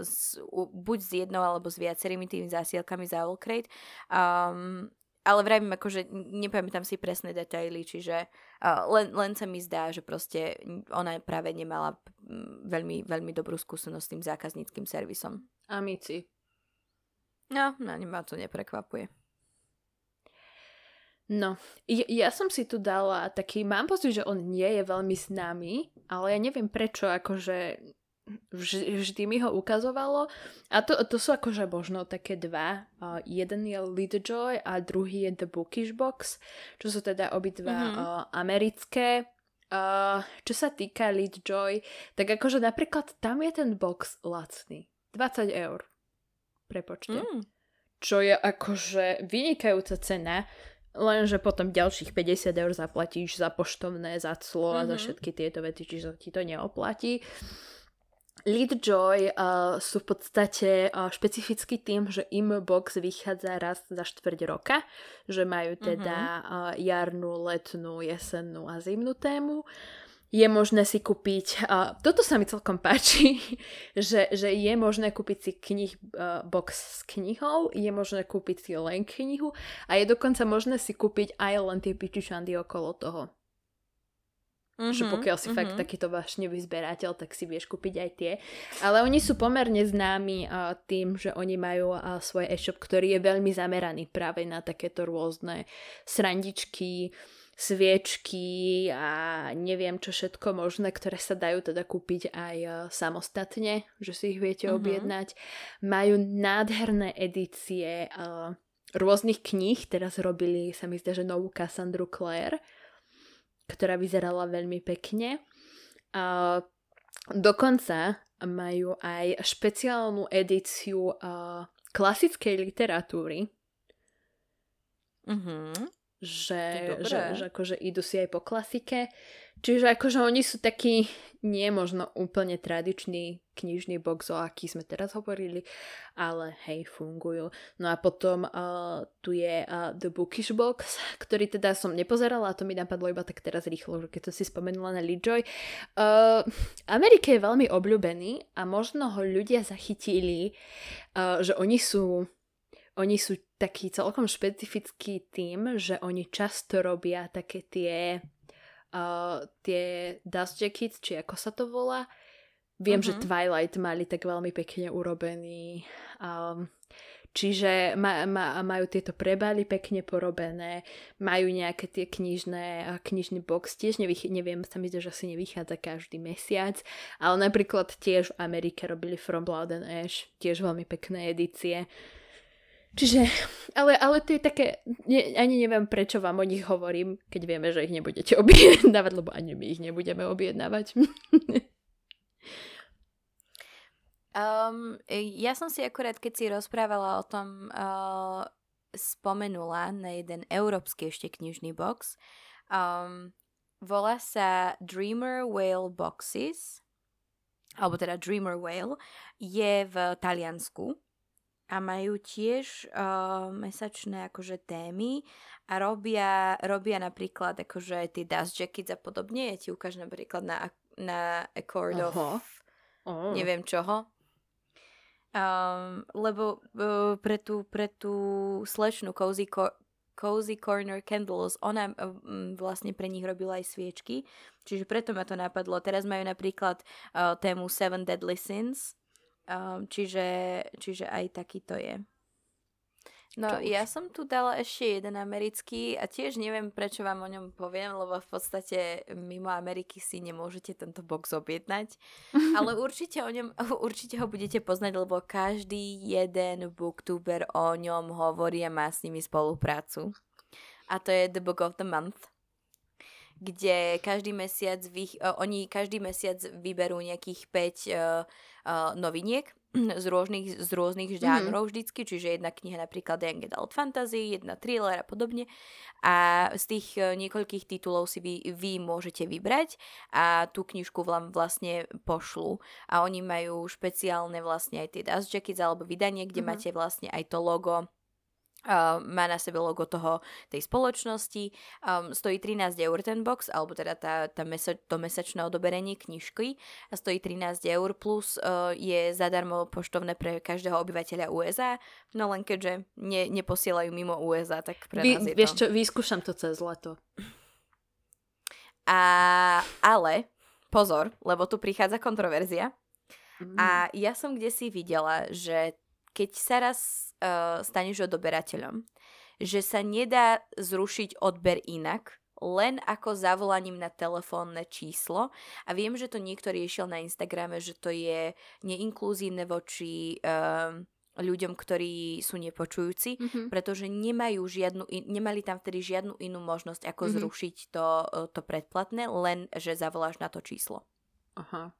s, buď s jednou, alebo s viacerými tými zásielkami za Allcrate. Um, ale vravím, akože nepamätám si presné detaily, čiže uh, len, len sa mi zdá, že proste ona práve nemala veľmi, veľmi dobrú skúsenosť s tým zákazníckým servisom. Amici. No, no, ma to neprekvapuje. No, ja, ja som si tu dala taký, mám pocit, že on nie je veľmi známy, ale ja neviem prečo, akože vždy, vždy mi ho ukazovalo. A to, to sú akože možno také dva. Uh, jeden je Joy a druhý je The Bookish Box, čo sú teda obidva mm-hmm. uh, americké. Uh, čo sa týka Joy, tak akože napríklad tam je ten box lacný. 20 eur. Prepočte. Mm. Čo je akože vynikajúca cena, lenže potom ďalších 50 eur zaplatíš za poštovné, za clo a mm-hmm. za mhm. všetky tieto veci, čiže ti to neoplatí. Lead Joy uh, sú v podstate uh, špecificky tým, že im box vychádza raz za štvrť roka, že majú teda uh, jarnú, letnú, jesennú a zimnú tému. Je možné si kúpiť, uh, toto sa mi celkom páči, že, že je možné kúpiť si knih, uh, box s knihou, je možné kúpiť si len knihu a je dokonca možné si kúpiť aj len tie pičičandy okolo toho. Mm-hmm, že pokiaľ si mm-hmm. fakt takýto vášnevý zberateľ, tak si vieš kúpiť aj tie. Ale oni sú pomerne známi uh, tým, že oni majú uh, svoj e-shop, ktorý je veľmi zameraný práve na takéto rôzne srandičky, sviečky a neviem čo všetko možné, ktoré sa dajú teda kúpiť aj samostatne, že si ich viete mm-hmm. objednať. Majú nádherné edície uh, rôznych kníh, teraz robili, sa mi zdá, že novú Cassandru Clare, ktorá vyzerala veľmi pekne. Uh, dokonca majú aj špeciálnu edíciu uh, klasickej literatúry. Mhm. Že, že, že akože idú si aj po klasike. Čiže akože oni sú takí nie možno úplne tradičný knižný box, o aký sme teraz hovorili, ale hej, fungujú. No a potom uh, tu je uh, The Bookish Box, ktorý teda som nepozerala a to mi napadlo iba tak teraz rýchlo, keď to si spomenula na Lidjoy. Uh, Amerike je veľmi obľúbený a možno ho ľudia zachytili, uh, že oni sú oni sú taký celkom špecifický tým, že oni často robia také tie uh, tie Dust Jackets, či ako sa to volá. Viem, uh-huh. že mhm. Twilight mali tak veľmi pekne urobený. Um, čiže ma, ma, majú tieto prebaly pekne porobené, majú nejaké tie knižné, knižný box, tiež nevych, neviem, sa mi zdá, že asi nevychádza každý mesiac, ale napríklad tiež v Amerike robili From Blood and Ash, tiež veľmi pekné edície. Čiže, ale, ale to je také, ne, ani neviem, prečo vám o nich hovorím, keď vieme, že ich nebudete objednávať, lebo ani my ich nebudeme objednávať. um, ja som si akurát, keď si rozprávala o tom, uh, spomenula na jeden európsky ešte knižný box. Um, volá sa Dreamer Whale Boxes, alebo teda Dreamer Whale, je v Taliansku a majú tiež uh, mesačné akože témy a robia, robia napríklad akože tie dust jackets a podobne. Ja ti ukážem napríklad na, na Accord of oh. neviem čoho. Um, lebo uh, pre, tú, pre tú slečnú Cozy, Co- Cozy Corner Candles, ona um, vlastne pre nich robila aj sviečky, čiže preto ma to napadlo. Teraz majú napríklad uh, tému Seven Deadly Sins, Um, čiže, čiže aj taký to je. No, ja som tu dala ešte jeden americký a tiež neviem, prečo vám o ňom poviem, lebo v podstate mimo Ameriky si nemôžete tento box objednať. Ale určite o ňom, určite ho budete poznať, lebo každý jeden booktuber o ňom hovorí a má s nimi spoluprácu. A to je The Book of the Month kde každý mesiac, vy, uh, oni každý mesiac vyberú nejakých 5 uh, uh, noviniek z rôznych, z rôznych mhm. žánrov mm. vždycky, čiže jedna kniha napríklad Young Adult Fantasy, jedna thriller a podobne. A z tých niekoľkých titulov si vy, vy môžete vybrať a tú knižku vám vlastne pošlu. A oni majú špeciálne vlastne aj tie dust jackets alebo vydanie, kde mm. máte vlastne aj to logo Uh, má na sebe logo toho, tej spoločnosti. Um, stojí 13 eur ten box, alebo teda tá, tá mesa, to mesačné odoberenie knižky a stojí 13 eur, plus uh, je zadarmo poštovné pre každého obyvateľa USA, no len keďže ne, neposielajú mimo USA, tak pre Vy, nás je vieš to... čo, vyskúšam to cez leto. A, ale, pozor, lebo tu prichádza kontroverzia. Mm. A ja som kde si videla, že keď sa raz uh, staneš odoberateľom. Že sa nedá zrušiť odber inak, len ako zavolaním na telefónne číslo. A viem, že to niekto riešil na Instagrame, že to je neinkluzívne voči uh, ľuďom, ktorí sú nepočujúci, mm-hmm. pretože nemajú žiadnu, nemali tam vtedy žiadnu inú možnosť, ako mm-hmm. zrušiť to, to predplatné, len že zavoláš na to číslo. Aha.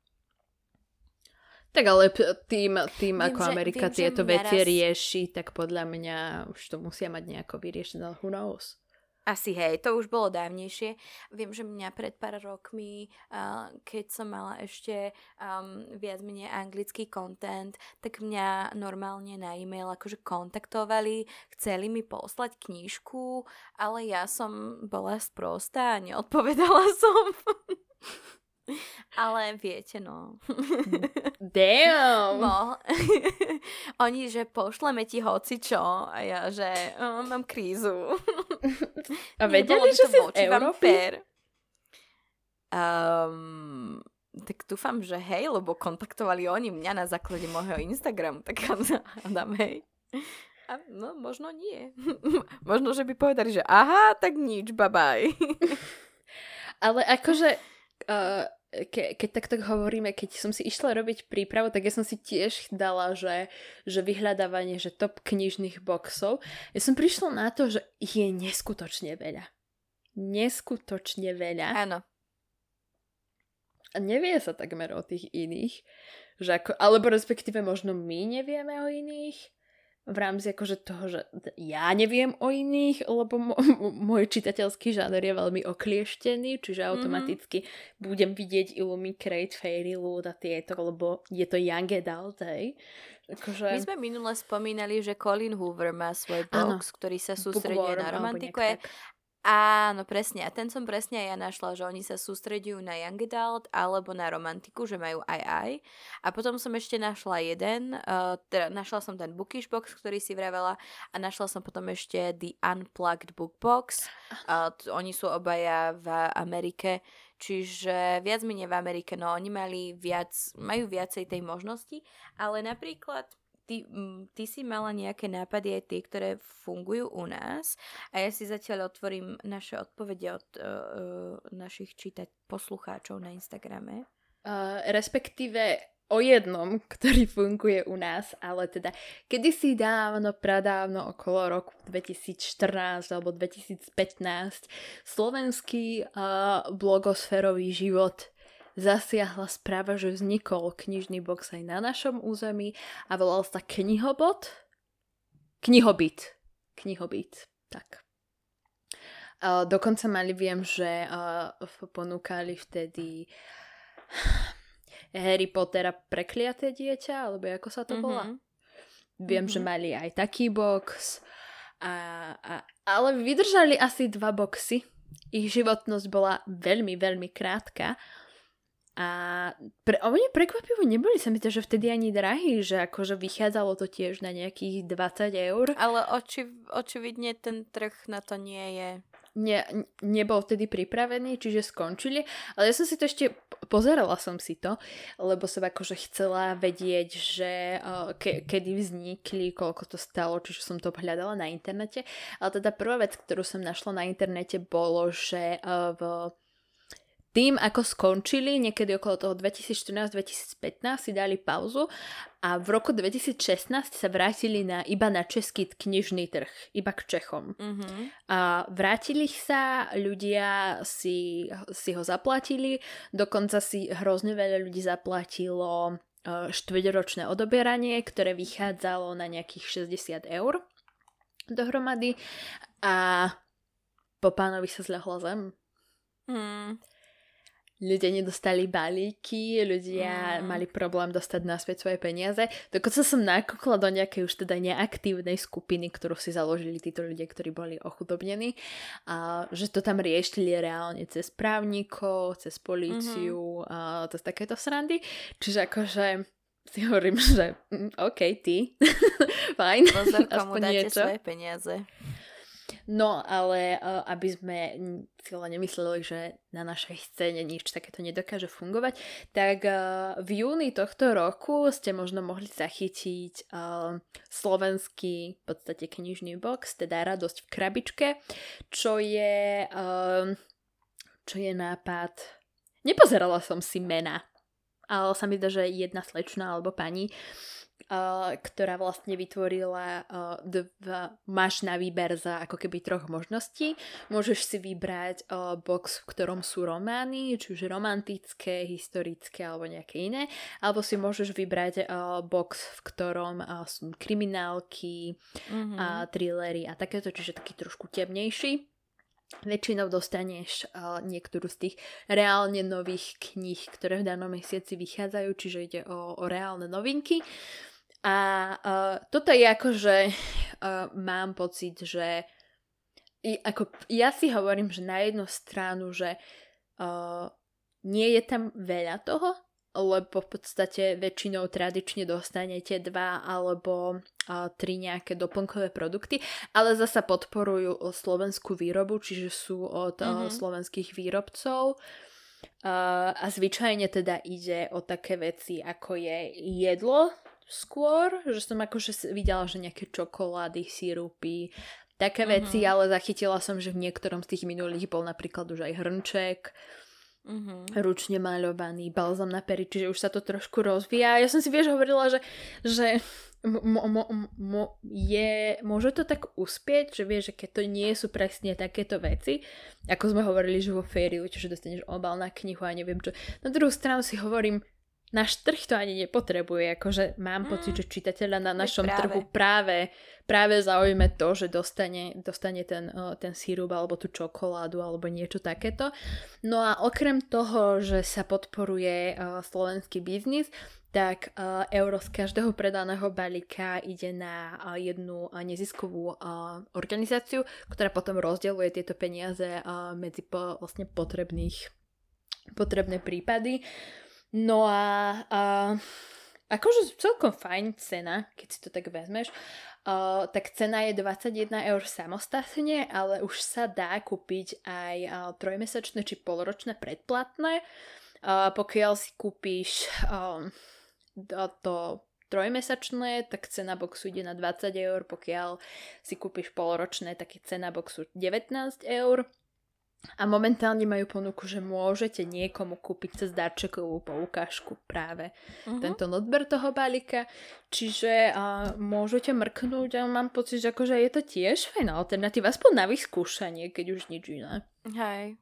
Tak ale tým, tým viem, ako že, Amerika viem, tieto veci naraz... rieši, tak podľa mňa už to musia mať nejako vyriešené, who knows. Asi hej, to už bolo dávnejšie. Viem, že mňa pred pár rokmi, uh, keď som mala ešte um, viac menej anglický content, tak mňa normálne na e-mail akože kontaktovali, chceli mi poslať knižku, ale ja som bola sprostá a neodpovedala som. Ale viete, no. Damn! No. Oni, že pošleme ti hoci čo a ja, že oh, mám krízu. A vedeli, že si z Európy? Um, tak dúfam, že hej, lebo kontaktovali oni mňa na základe môjho Instagramu, tak Adam, hej. A no, možno nie. možno, že by povedali, že aha, tak nič, bye. Ale akože uh, ke, keď tak tak hovoríme, keď som si išla robiť prípravu, tak ja som si tiež dala, že, že vyhľadávanie, že top knižných boxov. Ja som prišla na to, že je neskutočne veľa. Neskutočne veľa. Áno. a nevie sa takmer o tých iných. Že ako, alebo respektíve možno my nevieme o iných v rámci akože toho, že ja neviem o iných, lebo m- môj čitateľský žáner je veľmi oklieštený, čiže mhm. automaticky mm-hmm. budem vidieť Illumicrate, Fairy Loot a tieto, lebo je to young adult, hej. Akože... My sme minule spomínali, že Colin Hoover má svoj box, ano. ktorý sa sústreduje na romantiku. Áno, presne. A ten som presne aj ja našla, že oni sa sústredujú na young adult alebo na romantiku, že majú aj aj. A potom som ešte našla jeden, uh, teda našla som ten Bookish box, ktorý si vravela a našla som potom ešte The Unplugged Book Box. Uh, oni sú obaja v Amerike, čiže viac menej v Amerike, no oni mali viac, majú viacej tej možnosti, ale napríklad ty, ty si mala nejaké nápady aj tie, ktoré fungujú u nás a ja si zatiaľ otvorím naše odpovede od uh, našich čítať poslucháčov na Instagrame. Uh, respektíve o jednom, ktorý funguje u nás, ale teda kedysi dávno, pradávno, okolo roku 2014 alebo 2015, slovenský uh, blogosférový život zasiahla správa, že vznikol knižný box aj na našom území a volal sa Knihobot. Knihobit. Knihobit. Tak. Uh, dokonca mali, viem, že uh, ponúkali vtedy Harry Pottera prekliaté dieťa, alebo ako sa to mm-hmm. volá. Viem, mm-hmm. že mali aj taký box. A, a, ale vydržali asi dva boxy. Ich životnosť bola veľmi, veľmi krátka. A pre, oni prekvapivo neboli sa mi to, že vtedy ani drahí, že akože vychádzalo to tiež na nejakých 20 eur. Ale oči, očividne ten trh na to nie je. Ne, nebol vtedy pripravený, čiže skončili. Ale ja som si to ešte, pozerala som si to, lebo som akože chcela vedieť, že ke, kedy vznikli, koľko to stalo, čiže som to hľadala na internete. Ale teda prvá vec, ktorú som našla na internete, bolo, že v tým, ako skončili, niekedy okolo toho 2014-2015 si dali pauzu a v roku 2016 sa vrátili na, iba na český knižný trh, iba k Čechom. Mm-hmm. A vrátili sa, ľudia si, si ho zaplatili, dokonca si hrozne veľa ľudí zaplatilo e, štvrťročné odoberanie, ktoré vychádzalo na nejakých 60 eur dohromady a po pánovi sa zľahla zem. Mm ľudia nedostali balíky, ľudia mm. mali problém dostať naspäť svoje peniaze. Dokonca som nakúkla do nejakej už teda neaktívnej skupiny, ktorú si založili títo ľudia, ktorí boli ochudobnení. A že to tam riešili reálne cez právnikov, cez políciu mm-hmm. a cez takéto srandy. Čiže akože si hovorím, že mm, OK, ty, fajn. Pozor, komu dáte niečo. svoje peniaze. No, ale uh, aby sme len nemysleli, že na našej scéne nič takéto nedokáže fungovať, tak uh, v júni tohto roku ste možno mohli zachytiť uh, slovenský v podstate knižný box, teda Radosť v krabičke, čo je, čo je nápad... Nepozerala som si mena, ale sa mi zdá, že jedna slečna alebo pani Uh, ktorá vlastne vytvorila uh, dva, máš na výber za ako keby troch možností. Môžeš si vybrať uh, box, v ktorom sú romány, či už romantické, historické alebo nejaké iné, alebo si môžeš vybrať box, v ktorom sú kriminálky mm-hmm. a thrillery a takéto, čiže taký trošku temnejší. Väčšinou dostaneš uh, niektorú z tých reálne nových kníh, ktoré v danom mesiaci vychádzajú, čiže ide o, o reálne novinky. A uh, toto je ako, že uh, mám pocit, že i, ako, ja si hovorím, že na jednu stranu, že uh, nie je tam veľa toho, lebo v podstate väčšinou tradične dostanete dva alebo tri nejaké doplnkové produkty, ale zasa podporujú slovenskú výrobu, čiže sú od mm-hmm. slovenských výrobcov. A zvyčajne teda ide o také veci, ako je jedlo, skôr, že som akože videla, že nejaké čokolády, sírupy, také mm-hmm. veci, ale zachytila som, že v niektorom z tých minulých bol napríklad už aj hrnček mm-hmm. ručne maľovaný balzam na pery, čiže už sa to trošku rozvíja. Ja som si vieš hovorila, že, že mo, mo, mo, je, môže to tak uspieť, že vieš, že keď to nie sú presne takéto veci, ako sme hovorili, že vo fériu, že dostaneš obal na knihu a neviem čo. Na druhú stranu si hovorím, náš trh to ani nepotrebuje, akože mám mm. pocit, že čitateľa na našom práve. trhu práve, práve zaujíme to, že dostane, dostane ten, ten sírup alebo tú čokoládu alebo niečo takéto. No a okrem toho, že sa podporuje uh, slovenský biznis, tak uh, euro z každého predaného balíka ide na uh, jednu uh, neziskovú uh, organizáciu, ktorá potom rozdeľuje tieto peniaze uh, medzi po, vlastne potrebných potrebné prípady. No a, a akože celkom fajn cena, keď si to tak vezmeš. Uh, tak cena je 21 eur samostatne, ale už sa dá kúpiť aj uh, trojmesačné či poloročné predplatné. Uh, pokiaľ si kúpiš uh, to trojmesačné, tak cena boxu ide na 20 eur, pokiaľ si kúpiš poloročné, tak je cena boxu 19 eur. A momentálne majú ponuku, že môžete niekomu kúpiť cez darčekovú poukážku práve uh-huh. tento notber toho balíka. Čiže a, môžete mrknúť a mám pocit, že akože je to tiež fajná alternatíva, aspoň na vyskúšanie, keď už nič iné. Hej.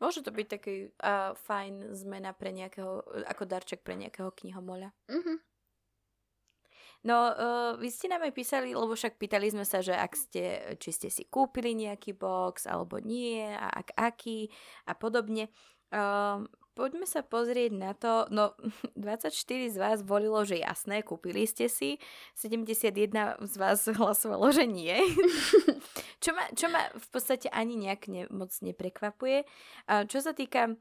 Môže to byť taký uh, fajn zmena pre nejakého, ako darček pre nejakého knihomoľa. Uh-huh. No, uh, vy ste nám aj písali, lebo však pýtali sme sa, že ak ste, či ste si kúpili nejaký box, alebo nie, a ak aký, a podobne. Uh, poďme sa pozrieť na to. No, 24 z vás volilo, že jasné, kúpili ste si. 71 z vás hlasovalo, že nie. čo, ma, čo ma v podstate ani nejak ne, moc neprekvapuje. Uh, čo sa týka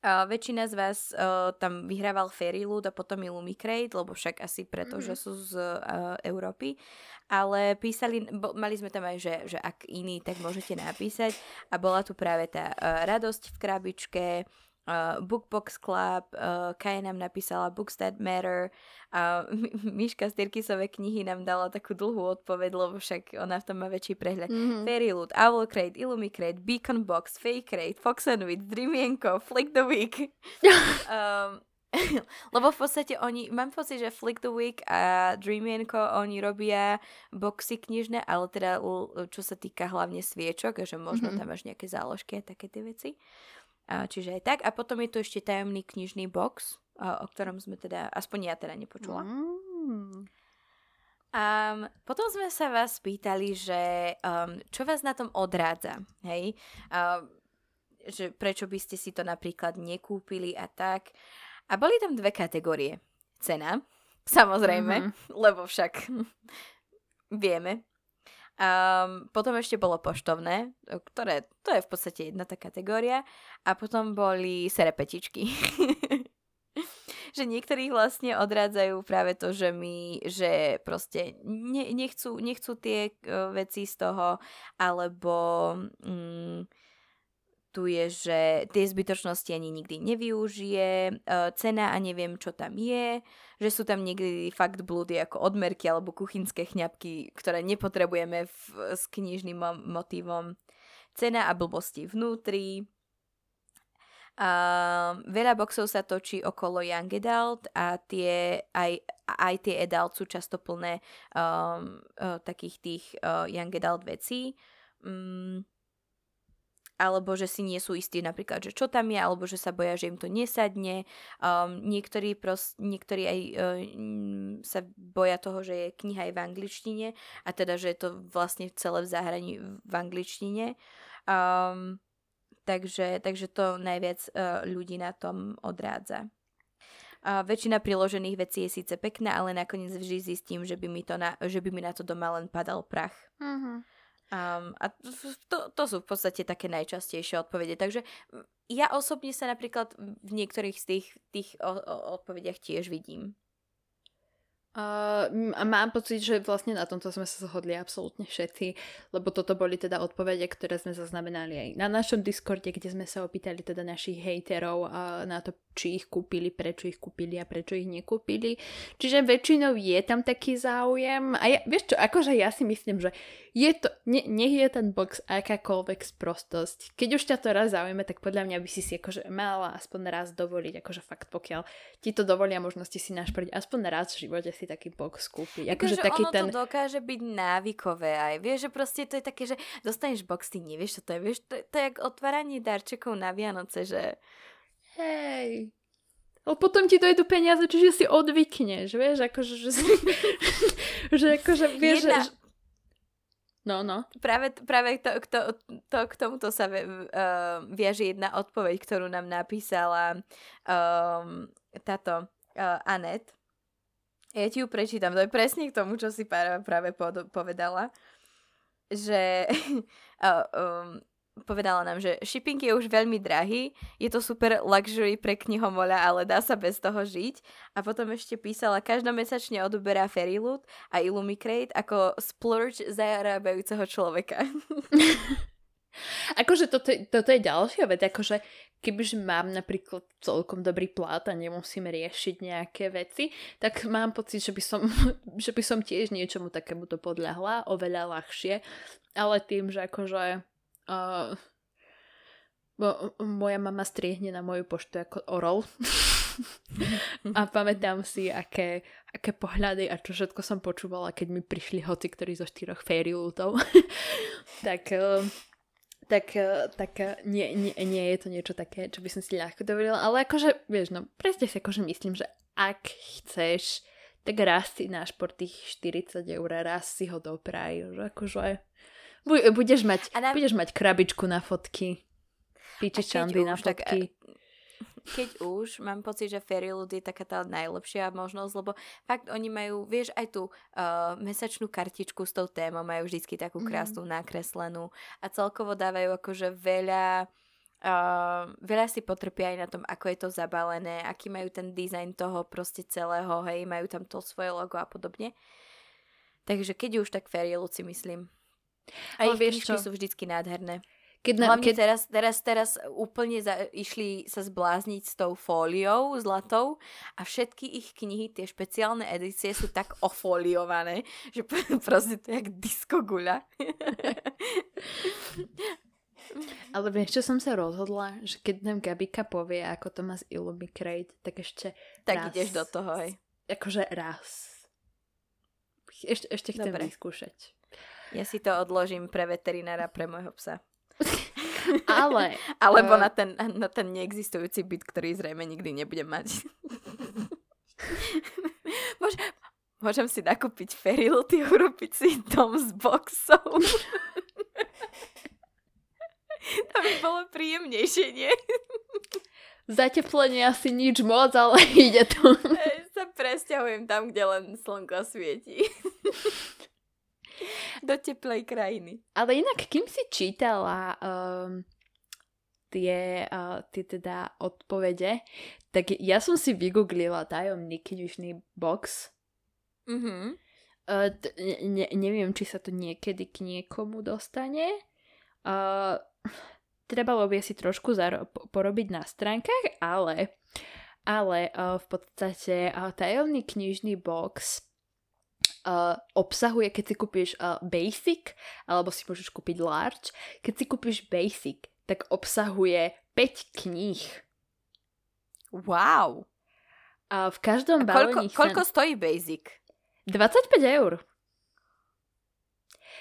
Uh, väčšina z vás uh, tam vyhrával Fairyloot a potom Illumicrate, lebo však asi preto, mm-hmm. že sú z uh, Európy. Ale písali, bo, mali sme tam aj, že, že ak iný, tak môžete napísať. A bola tu práve tá uh, radosť v krabičke, uh, Bookbox Club, uh, Kaja nám napísala Books That Matter a Miška z Tyrkisovej knihy nám dala takú dlhú odpoveď, lebo však ona v tom má väčší prehľad. Mm-hmm. Fairyloot, Owlcrate, Illumicrate, Beacon Box, Fakerate, Fox and Wit, Dreamienko, Flick the Week. um, lebo v podstate oni, mám pocit, že Flick the Week a Dreamienko, oni robia boxy knižné, ale teda čo sa týka hlavne sviečok, že možno mm-hmm. tam máš nejaké záložky a také tie veci. Čiže aj tak. A potom je tu ešte tajomný knižný box, o ktorom sme teda, aspoň ja teda nepočula. Mm. Um, potom sme sa vás pýtali, že um, čo vás na tom odrádza, hej? Um, že prečo by ste si to napríklad nekúpili a tak. A boli tam dve kategórie. Cena, samozrejme, mm-hmm. lebo však vieme, Um, potom ešte bolo poštovné, ktoré, to je v podstate jedna tá kategória. A potom boli serepetičky. že niektorých vlastne odrádzajú práve to, že my, že proste ne, nechcú, nechcú tie uh, veci z toho, alebo um, tu je, že tie zbytočnosti ani nikdy nevyužije, uh, cena a neviem, čo tam je, že sú tam niekdy fakt blúdy ako odmerky alebo kuchynské chňapky, ktoré nepotrebujeme v, s knižným motivom, cena a blbosti vnútri. Uh, veľa boxov sa točí okolo Young Adult a tie, aj, aj tie Adult sú často plné um, uh, takých tých uh, Young Adult vecí. Um, alebo že si nie sú istí napríklad, že čo tam je, alebo že sa boja, že im to nesadne. Um, niektorí, pros, niektorí aj um, sa boja toho, že je kniha aj v angličtine a teda, že je to vlastne celé v zahrani v angličtine. Um, takže, takže to najviac uh, ľudí na tom odrádza. Uh, väčšina priložených vecí je síce pekná, ale nakoniec vždy zistím, že by mi, to na, že by mi na to doma len padal prach. Uh-huh. Um, a to, to sú v podstate také najčastejšie odpovede. Takže ja osobne sa napríklad v niektorých z tých, tých o, o, odpovediach tiež vidím. Uh, mám pocit, že vlastne na tomto sme sa zhodli absolútne všetci, lebo toto boli teda odpovede, ktoré sme zaznamenali aj na našom Discorde, kde sme sa opýtali teda našich hejterov uh, na to, či ich kúpili, prečo ich kúpili a prečo ich nekúpili. Čiže väčšinou je tam taký záujem a ja, vieš čo, akože ja si myslím, že je to, ne, nech je ten box akákoľvek sprostosť. Keď už ťa to raz zaujíme, tak podľa mňa by si si akože mala aspoň raz dovoliť, akože fakt pokiaľ ti to dovolia možnosti si našprť aspoň raz v živote si taký box kúpiť. Akože taký ono ten... to dokáže byť návykové aj. Vieš, že proste to je také, že dostaneš box, ty nevieš, čo to je. Vieš, to, to je jak otváranie darčekov na Vianoce, že hej, ale potom ti dojdu peniaze, čiže si odvykneš, vieš, akože, že, si, že akože, vieš, Jedna... že, No, no. Práve, práve to, to, to, k tomuto sa uh, viaže jedna odpoveď, ktorú nám napísala um, táto uh, Anet. Ja ti ju prečítam, to je presne k tomu, čo si práve, povedala. Že um, povedala nám, že shipping je už veľmi drahý, je to super luxury pre knihomoľa, ale dá sa bez toho žiť. A potom ešte písala, každomesačne odoberá Fairyloot a Illumicrate ako splurge zarábajúceho človeka. akože toto, toto je ďalšia vec, akože kebyže mám napríklad celkom dobrý plát a nemusím riešiť nejaké veci, tak mám pocit, že by som, že by som tiež niečomu takému to podľahla oveľa ľahšie, ale tým, že akože Uh, moja mama striehne na moju poštu ako orol. a pamätám si, aké, aké pohľady a čo všetko som počúvala, keď mi prišli hoci, ktorí zo štyroch fériultov. tak, uh, tak, uh, tak nie, nie, nie je to niečo také, čo by som si ľahko dovolila, ale akože, vieš, no presne si akože myslím, že ak chceš, tak raz si náš por tých 40 eur, raz si ho dopraj, že akože budeš mať, nám... budeš mať krabičku na fotky. Pičičandy na fotky. Tak, keď už, mám pocit, že Fairyloot je taká tá najlepšia možnosť, lebo fakt oni majú, vieš, aj tú uh, mesačnú kartičku s tou témou, majú vždycky takú mhm. krásnu mm. nakreslenú a celkovo dávajú akože veľa Uh, veľa si potrpia aj na tom, ako je to zabalené, aký majú ten dizajn toho proste celého, hej, majú tam to svoje logo a podobne. Takže keď už, tak Fairyloot si myslím. A ich vieš knižky čo? sú vždycky nádherné. Keď na, Hlavne keď... teraz, teraz, teraz úplne za, išli sa zblázniť s tou fóliou zlatou a všetky ich knihy, tie špeciálne edície sú tak ofoliované, že proste to je jak diskoguľa. Ale vieš, čo som sa rozhodla? Že keď nám Gabika povie, ako to má z Illumicrate, tak ešte Tak raz, ideš do toho, hej. Akože raz. Ešte, ešte chcem Dobre. vyskúšať. Ja si to odložím pre veterinára, pre môjho psa. Ale... Alebo uh... na, ten, na ten neexistujúci byt, ktorý zrejme nikdy nebudem mať. Môž, môžem si nakúpiť ferilty a urobiť si dom s boxom. to by bolo príjemnejšie, nie? Zateplenie asi nič moc, ale ide to. sa presťahujem tam, kde len slnko svieti. do teplej krajiny. Ale inak, kým si čítala um, tie, uh, tie teda odpovede, tak ja som si vygooglila tajomný knižný box. Mhm. Uh, t- ne- neviem, či sa to niekedy k niekomu dostane. Uh, trebalo by si trošku zaro- porobiť na stránkach, ale, ale uh, v podstate uh, tajomný knižný box uh, obsahuje, keď si kúpiš uh, basic, alebo si môžeš kúpiť large. Keď si kúpiš basic, tak obsahuje 5 kníh. Wow! A v každom balení koľko, koľko stojí basic? 25 eur.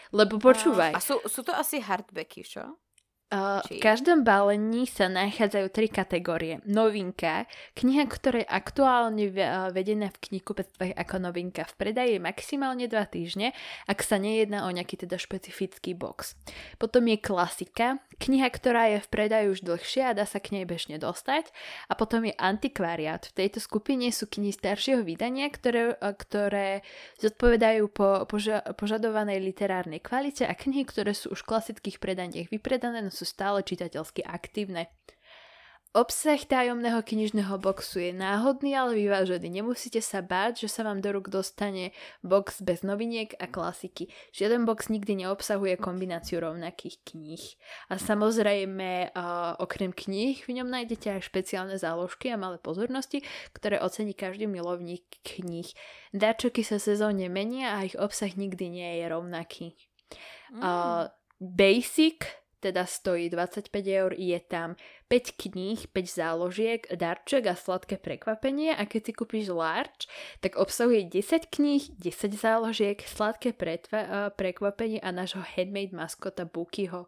Lebo počúvaj. A sú, sú to asi hardbacky, čo? Uh, v každom balení sa nachádzajú tri kategórie. Novinka, kniha, ktorá je aktuálne vedená v knihkupectvách ako novinka v predaji maximálne 2 týždne, ak sa nejedná o nejaký teda špecifický box. Potom je klasika, kniha, ktorá je v predaji už dlhšie a dá sa k nej bežne dostať. A potom je antikvariát. V tejto skupine sú knihy staršieho vydania, ktoré, ktoré zodpovedajú po poža- požadovanej literárnej kvalite a knihy, ktoré sú už v klasických predaniach vypredané, no sú stále čitateľsky aktívne. Obsah tajomného knižného boxu je náhodný, ale vyvážený. Nemusíte sa báť, že sa vám do rúk dostane box bez noviniek a klasiky. Žiaden box nikdy neobsahuje kombináciu rovnakých kníh. A samozrejme, okrem kníh, v ňom nájdete aj špeciálne záložky a malé pozornosti, ktoré ocení každý milovník kníh. Dáčoky sa sezónne menia a ich obsah nikdy nie je rovnaký. Mm. Uh, basic teda stojí 25 eur, je tam 5 kníh, 5 záložiek, darček a sladké prekvapenie a keď si kúpiš large, tak obsahuje 10 kníh, 10 záložiek, sladké pretva- prekvapenie a nášho handmade maskota Bukyho.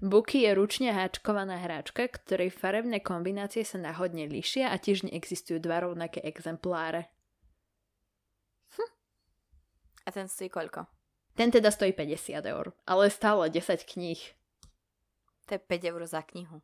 Buky je ručne háčkovaná hráčka, ktorej farebné kombinácie sa náhodne lišia a tiež neexistujú dva rovnaké exempláre. Hm. A ten stojí koľko? Ten teda stojí 50 eur, ale stále 10 kníh. To je 5 eur za knihu.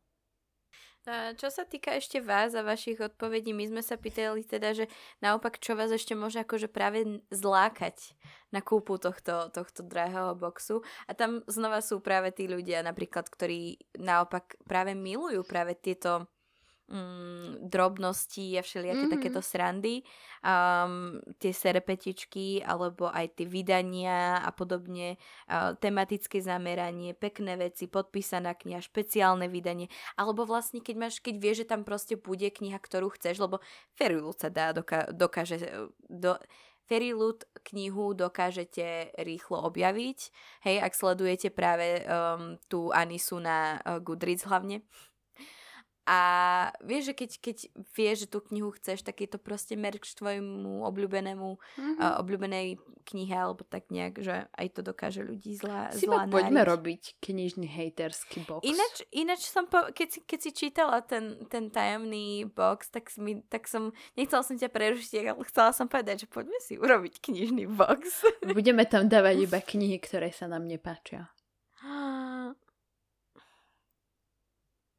Čo sa týka ešte vás a vašich odpovedí, my sme sa pýtali teda, že naopak, čo vás ešte môže akože práve zlákať na kúpu tohto, tohto drahého boxu. A tam znova sú práve tí ľudia napríklad, ktorí naopak práve milujú práve tieto mm, drobnosti a všelijaké mm-hmm. takéto srandy, um, tie serpetičky alebo aj tie vydania a podobne, uh, tematické zameranie, pekné veci, podpísaná kniha, špeciálne vydanie, alebo vlastne keď máš, keď vieš, že tam proste bude kniha, ktorú chceš, lebo Ferilu sa dá, doka- dokáže do, Ferilud knihu dokážete rýchlo objaviť, hej, ak sledujete práve um, tú Anisu na uh, Goodreads hlavne, a vieš, že keď, keď vieš, že tú knihu chceš, tak je to proste merč tvojmu obľúbenému, mm-hmm. uh, obľúbenej knihe, alebo tak nejak, že aj to dokáže ľudí zlá, si zlá poďme robiť knižný hejterský box. Ináč, ináč som, po, keď, si, keď si čítala ten, ten tajomný box, tak, mi, tak som, nechcela som ťa prerušiť, ale chcela som povedať, že poďme si urobiť knižný box. Budeme tam dávať iba knihy, ktoré sa nám nepáčia.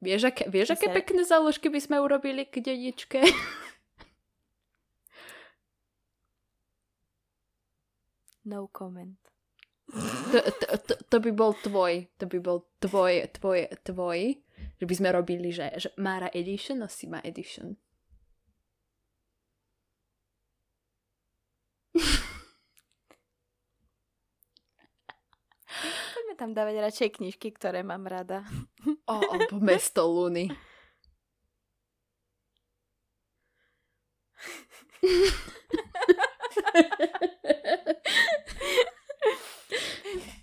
Vieš, aké, vieš, aké pekné záložky by sme urobili k dedičke? No comment. To, to, to, to by bol tvoj, to by bol tvoj, tvoj, tvoj, že by sme robili, že, že Mara Edition a Sima Edition. tam dávať radšej knižky, ktoré mám rada. Alebo Mesto Luny.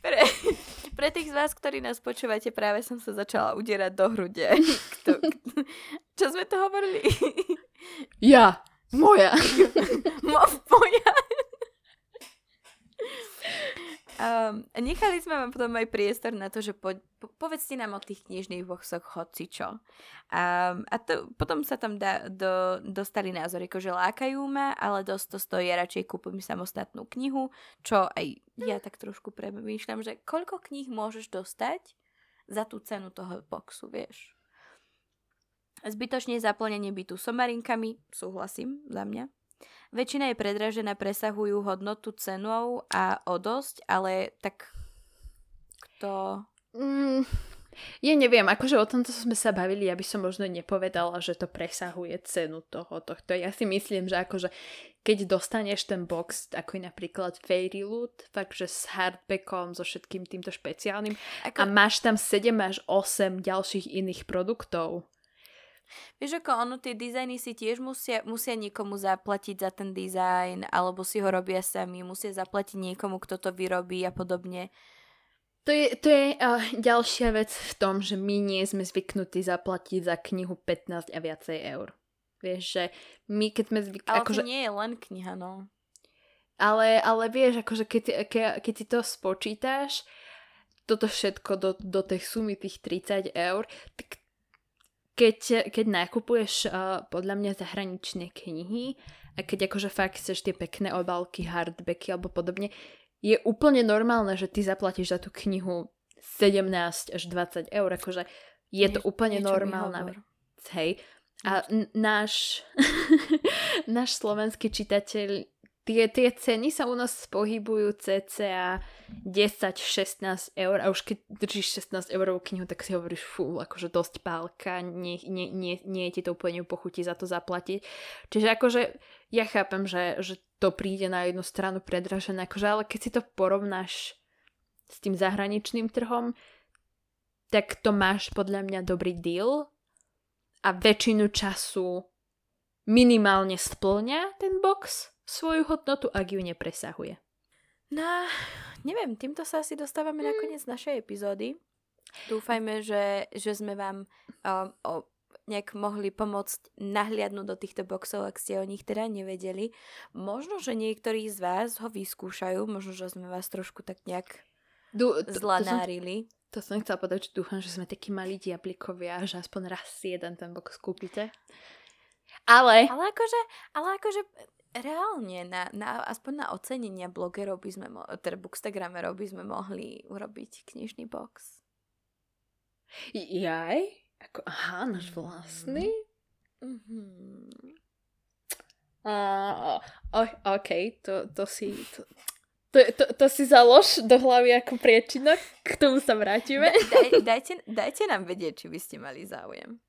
pre, pre tých z vás, ktorí nás počúvate, práve som sa začala udierať do hrude. Kto, čo sme to hovorili? Ja. Moja. Mo, moja. Um, nechali sme vám potom aj priestor na to, že po, po, povedzte nám o tých knižných boxoch hoci čo. Um, a to, potom sa tam da, do, dostali názory, že lákajú ma, ale dosť to stojí, radšej kúpim samostatnú knihu, čo aj ja tak trošku premýšľam, že koľko kníh môžeš dostať za tú cenu toho boxu, vieš. Zbytočne zaplnenie bytu somarinkami, súhlasím za mňa. Väčšina je predražená, presahujú hodnotu cenou a o dosť, ale tak kto... Mm, ja neviem, akože o tomto sme sa bavili, ja by som možno nepovedala, že to presahuje cenu toho, tohto. Ja si myslím, že akože keď dostaneš ten box, ako je napríklad Fairy Loot, fakt, že s hardbackom, so všetkým týmto špeciálnym Ako... a máš tam 7 až 8 ďalších iných produktov, Vieš, ako ono, tie dizajny si tiež musia, musia niekomu zaplatiť za ten dizajn, alebo si ho robia sami, musia zaplatiť niekomu, kto to vyrobí a podobne. To je, to je uh, ďalšia vec v tom, že my nie sme zvyknutí zaplatiť za knihu 15 a viacej eur. Vieš, že my keď sme zvyknutí... Ale akože... to nie je len kniha, no. Ale, ale vieš, akože keď, ke, keď si to spočítaš, toto všetko do, do tej sumy tých 30 eur, tak keď, keď nakupuješ uh, podľa mňa zahraničné knihy a keď akože fakt chceš tie pekné obálky, hardbacky alebo podobne, je úplne normálne, že ty zaplatíš za tú knihu 17 až 20 eur, akože je Nie, to úplne normálna vec. Hej. A n- náš, náš slovenský čitateľ tie, tie ceny sa u nás pohybujú cca 10-16 eur a už keď držíš 16 eurovú knihu, tak si hovoríš, fú, akože dosť pálka, nie, nie, nie, nie je ti to úplne pochutí za to zaplatiť. Čiže akože ja chápem, že, že to príde na jednu stranu predražené, akože, ale keď si to porovnáš s tým zahraničným trhom, tak to máš podľa mňa dobrý deal a väčšinu času minimálne splňa ten box svoju hodnotu, ak ju nepresahuje. No, neviem, týmto sa asi dostávame mm. na koniec našej epizódy. Dúfajme, že, že sme vám um, o, nejak mohli pomôcť nahliadnúť do týchto boxov, ak ste o nich teda nevedeli. Možno, že niektorí z vás ho vyskúšajú, možno, že sme vás trošku tak nejak du, to, zlanárili. To som, to som chcela povedať, že dúfam, že sme takí malí diablikovia, že aspoň raz si jeden ten box kúpite. Ale... Ale akože, ale akože reálne, na, na, aspoň na ocenenia blogerov by sme, mo- teda bookstagramerov by sme mohli urobiť knižný box. Jaj? Ako, aha, náš vlastný? Mm-hmm. Uh, OK, to, to si... To, to, to, to si založ do hlavy ako priečinok, k tomu sa vrátime. Daj, dajte, dajte nám vedieť, či by ste mali záujem.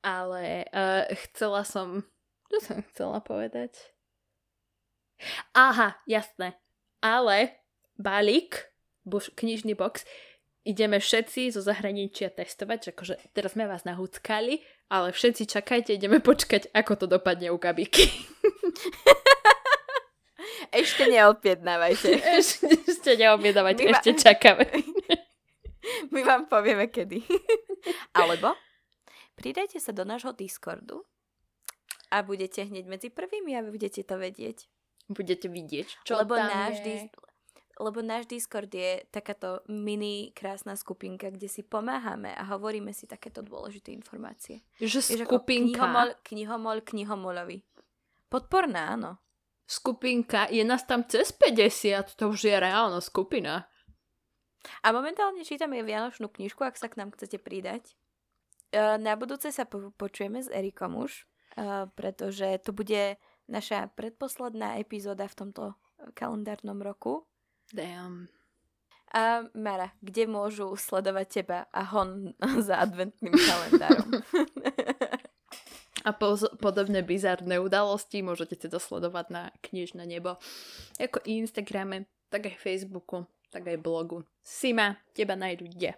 Ale uh, chcela som... Čo som chcela povedať? Aha, jasné. Ale balík, buš, knižný box, ideme všetci zo zahraničia testovať, že akože teraz sme vás nahúckali, ale všetci čakajte, ideme počkať, ako to dopadne u Gabiky. Ešte neobjednávajte. Ešte, ešte neobjednávajte, My ešte čakáme. My vám povieme kedy. Alebo pridajte sa do nášho Discordu a budete hneď medzi prvými a budete to vedieť budete vidieť, čo lebo tam náš je. Dis- lebo náš Discord je takáto mini krásna skupinka, kde si pomáhame a hovoríme si takéto dôležité informácie. Že skupinka... knihomol, knihomol knihomolovi. Podporná, áno. Skupinka, je nás tam cez 50, to už je reálna skupina. A momentálne čítame Vianočnú knižku, ak sa k nám chcete pridať. E, na budúce sa po- počujeme s Erikom už, e, pretože to bude naša predposledná epizóda v tomto kalendárnom roku. Damn. A Mara, kde môžu sledovať teba a hon za adventným kalendárom? a po- podobné bizarné udalosti môžete si dosledovať na knižné nebo. Ako Instagrame, tak aj Facebooku, tak aj blogu. Sima, teba nájdu kde?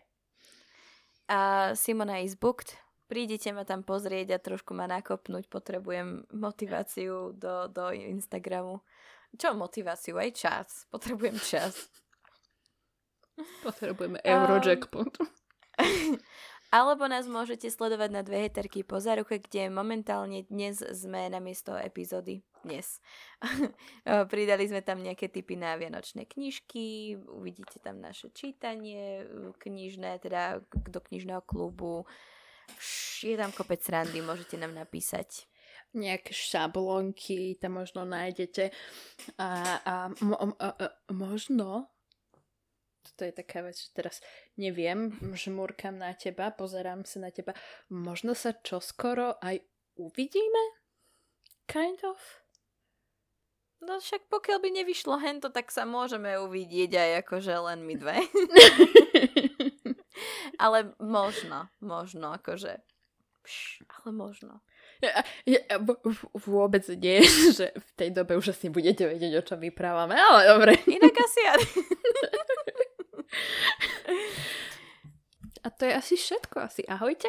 A Simona is booked prídite ma tam pozrieť a trošku ma nakopnúť, potrebujem motiváciu do, do Instagramu. Čo motiváciu? Aj čas. Potrebujem čas. Potrebujeme Eurojackpot. Um, alebo nás môžete sledovať na dve heterky po záruche, kde momentálne dnes sme na miesto epizódy. Dnes. Pridali sme tam nejaké typy na vianočné knižky, uvidíte tam naše čítanie knižné, teda do knižného klubu je tam kopec randy, môžete nám napísať. Nejaké šablonky tam možno nájdete. A, a, mo, a, a možno to je taká vec, že teraz neviem, žmúrkam na teba, pozerám sa na teba. Možno sa čoskoro aj uvidíme? Kind of? No však pokiaľ by nevyšlo hento, tak sa môžeme uvidieť aj akože len my dve. ale možno, možno, akože, pš, ale možno. Ja, ja, vôbec nie, že v tej dobe už asi budete vedieť, o čom vyprávame, ale dobre. Inak asi ja. A to je asi všetko. Asi ahojte.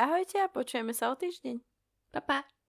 Ahojte a počujeme sa o týždeň. Pa, pa.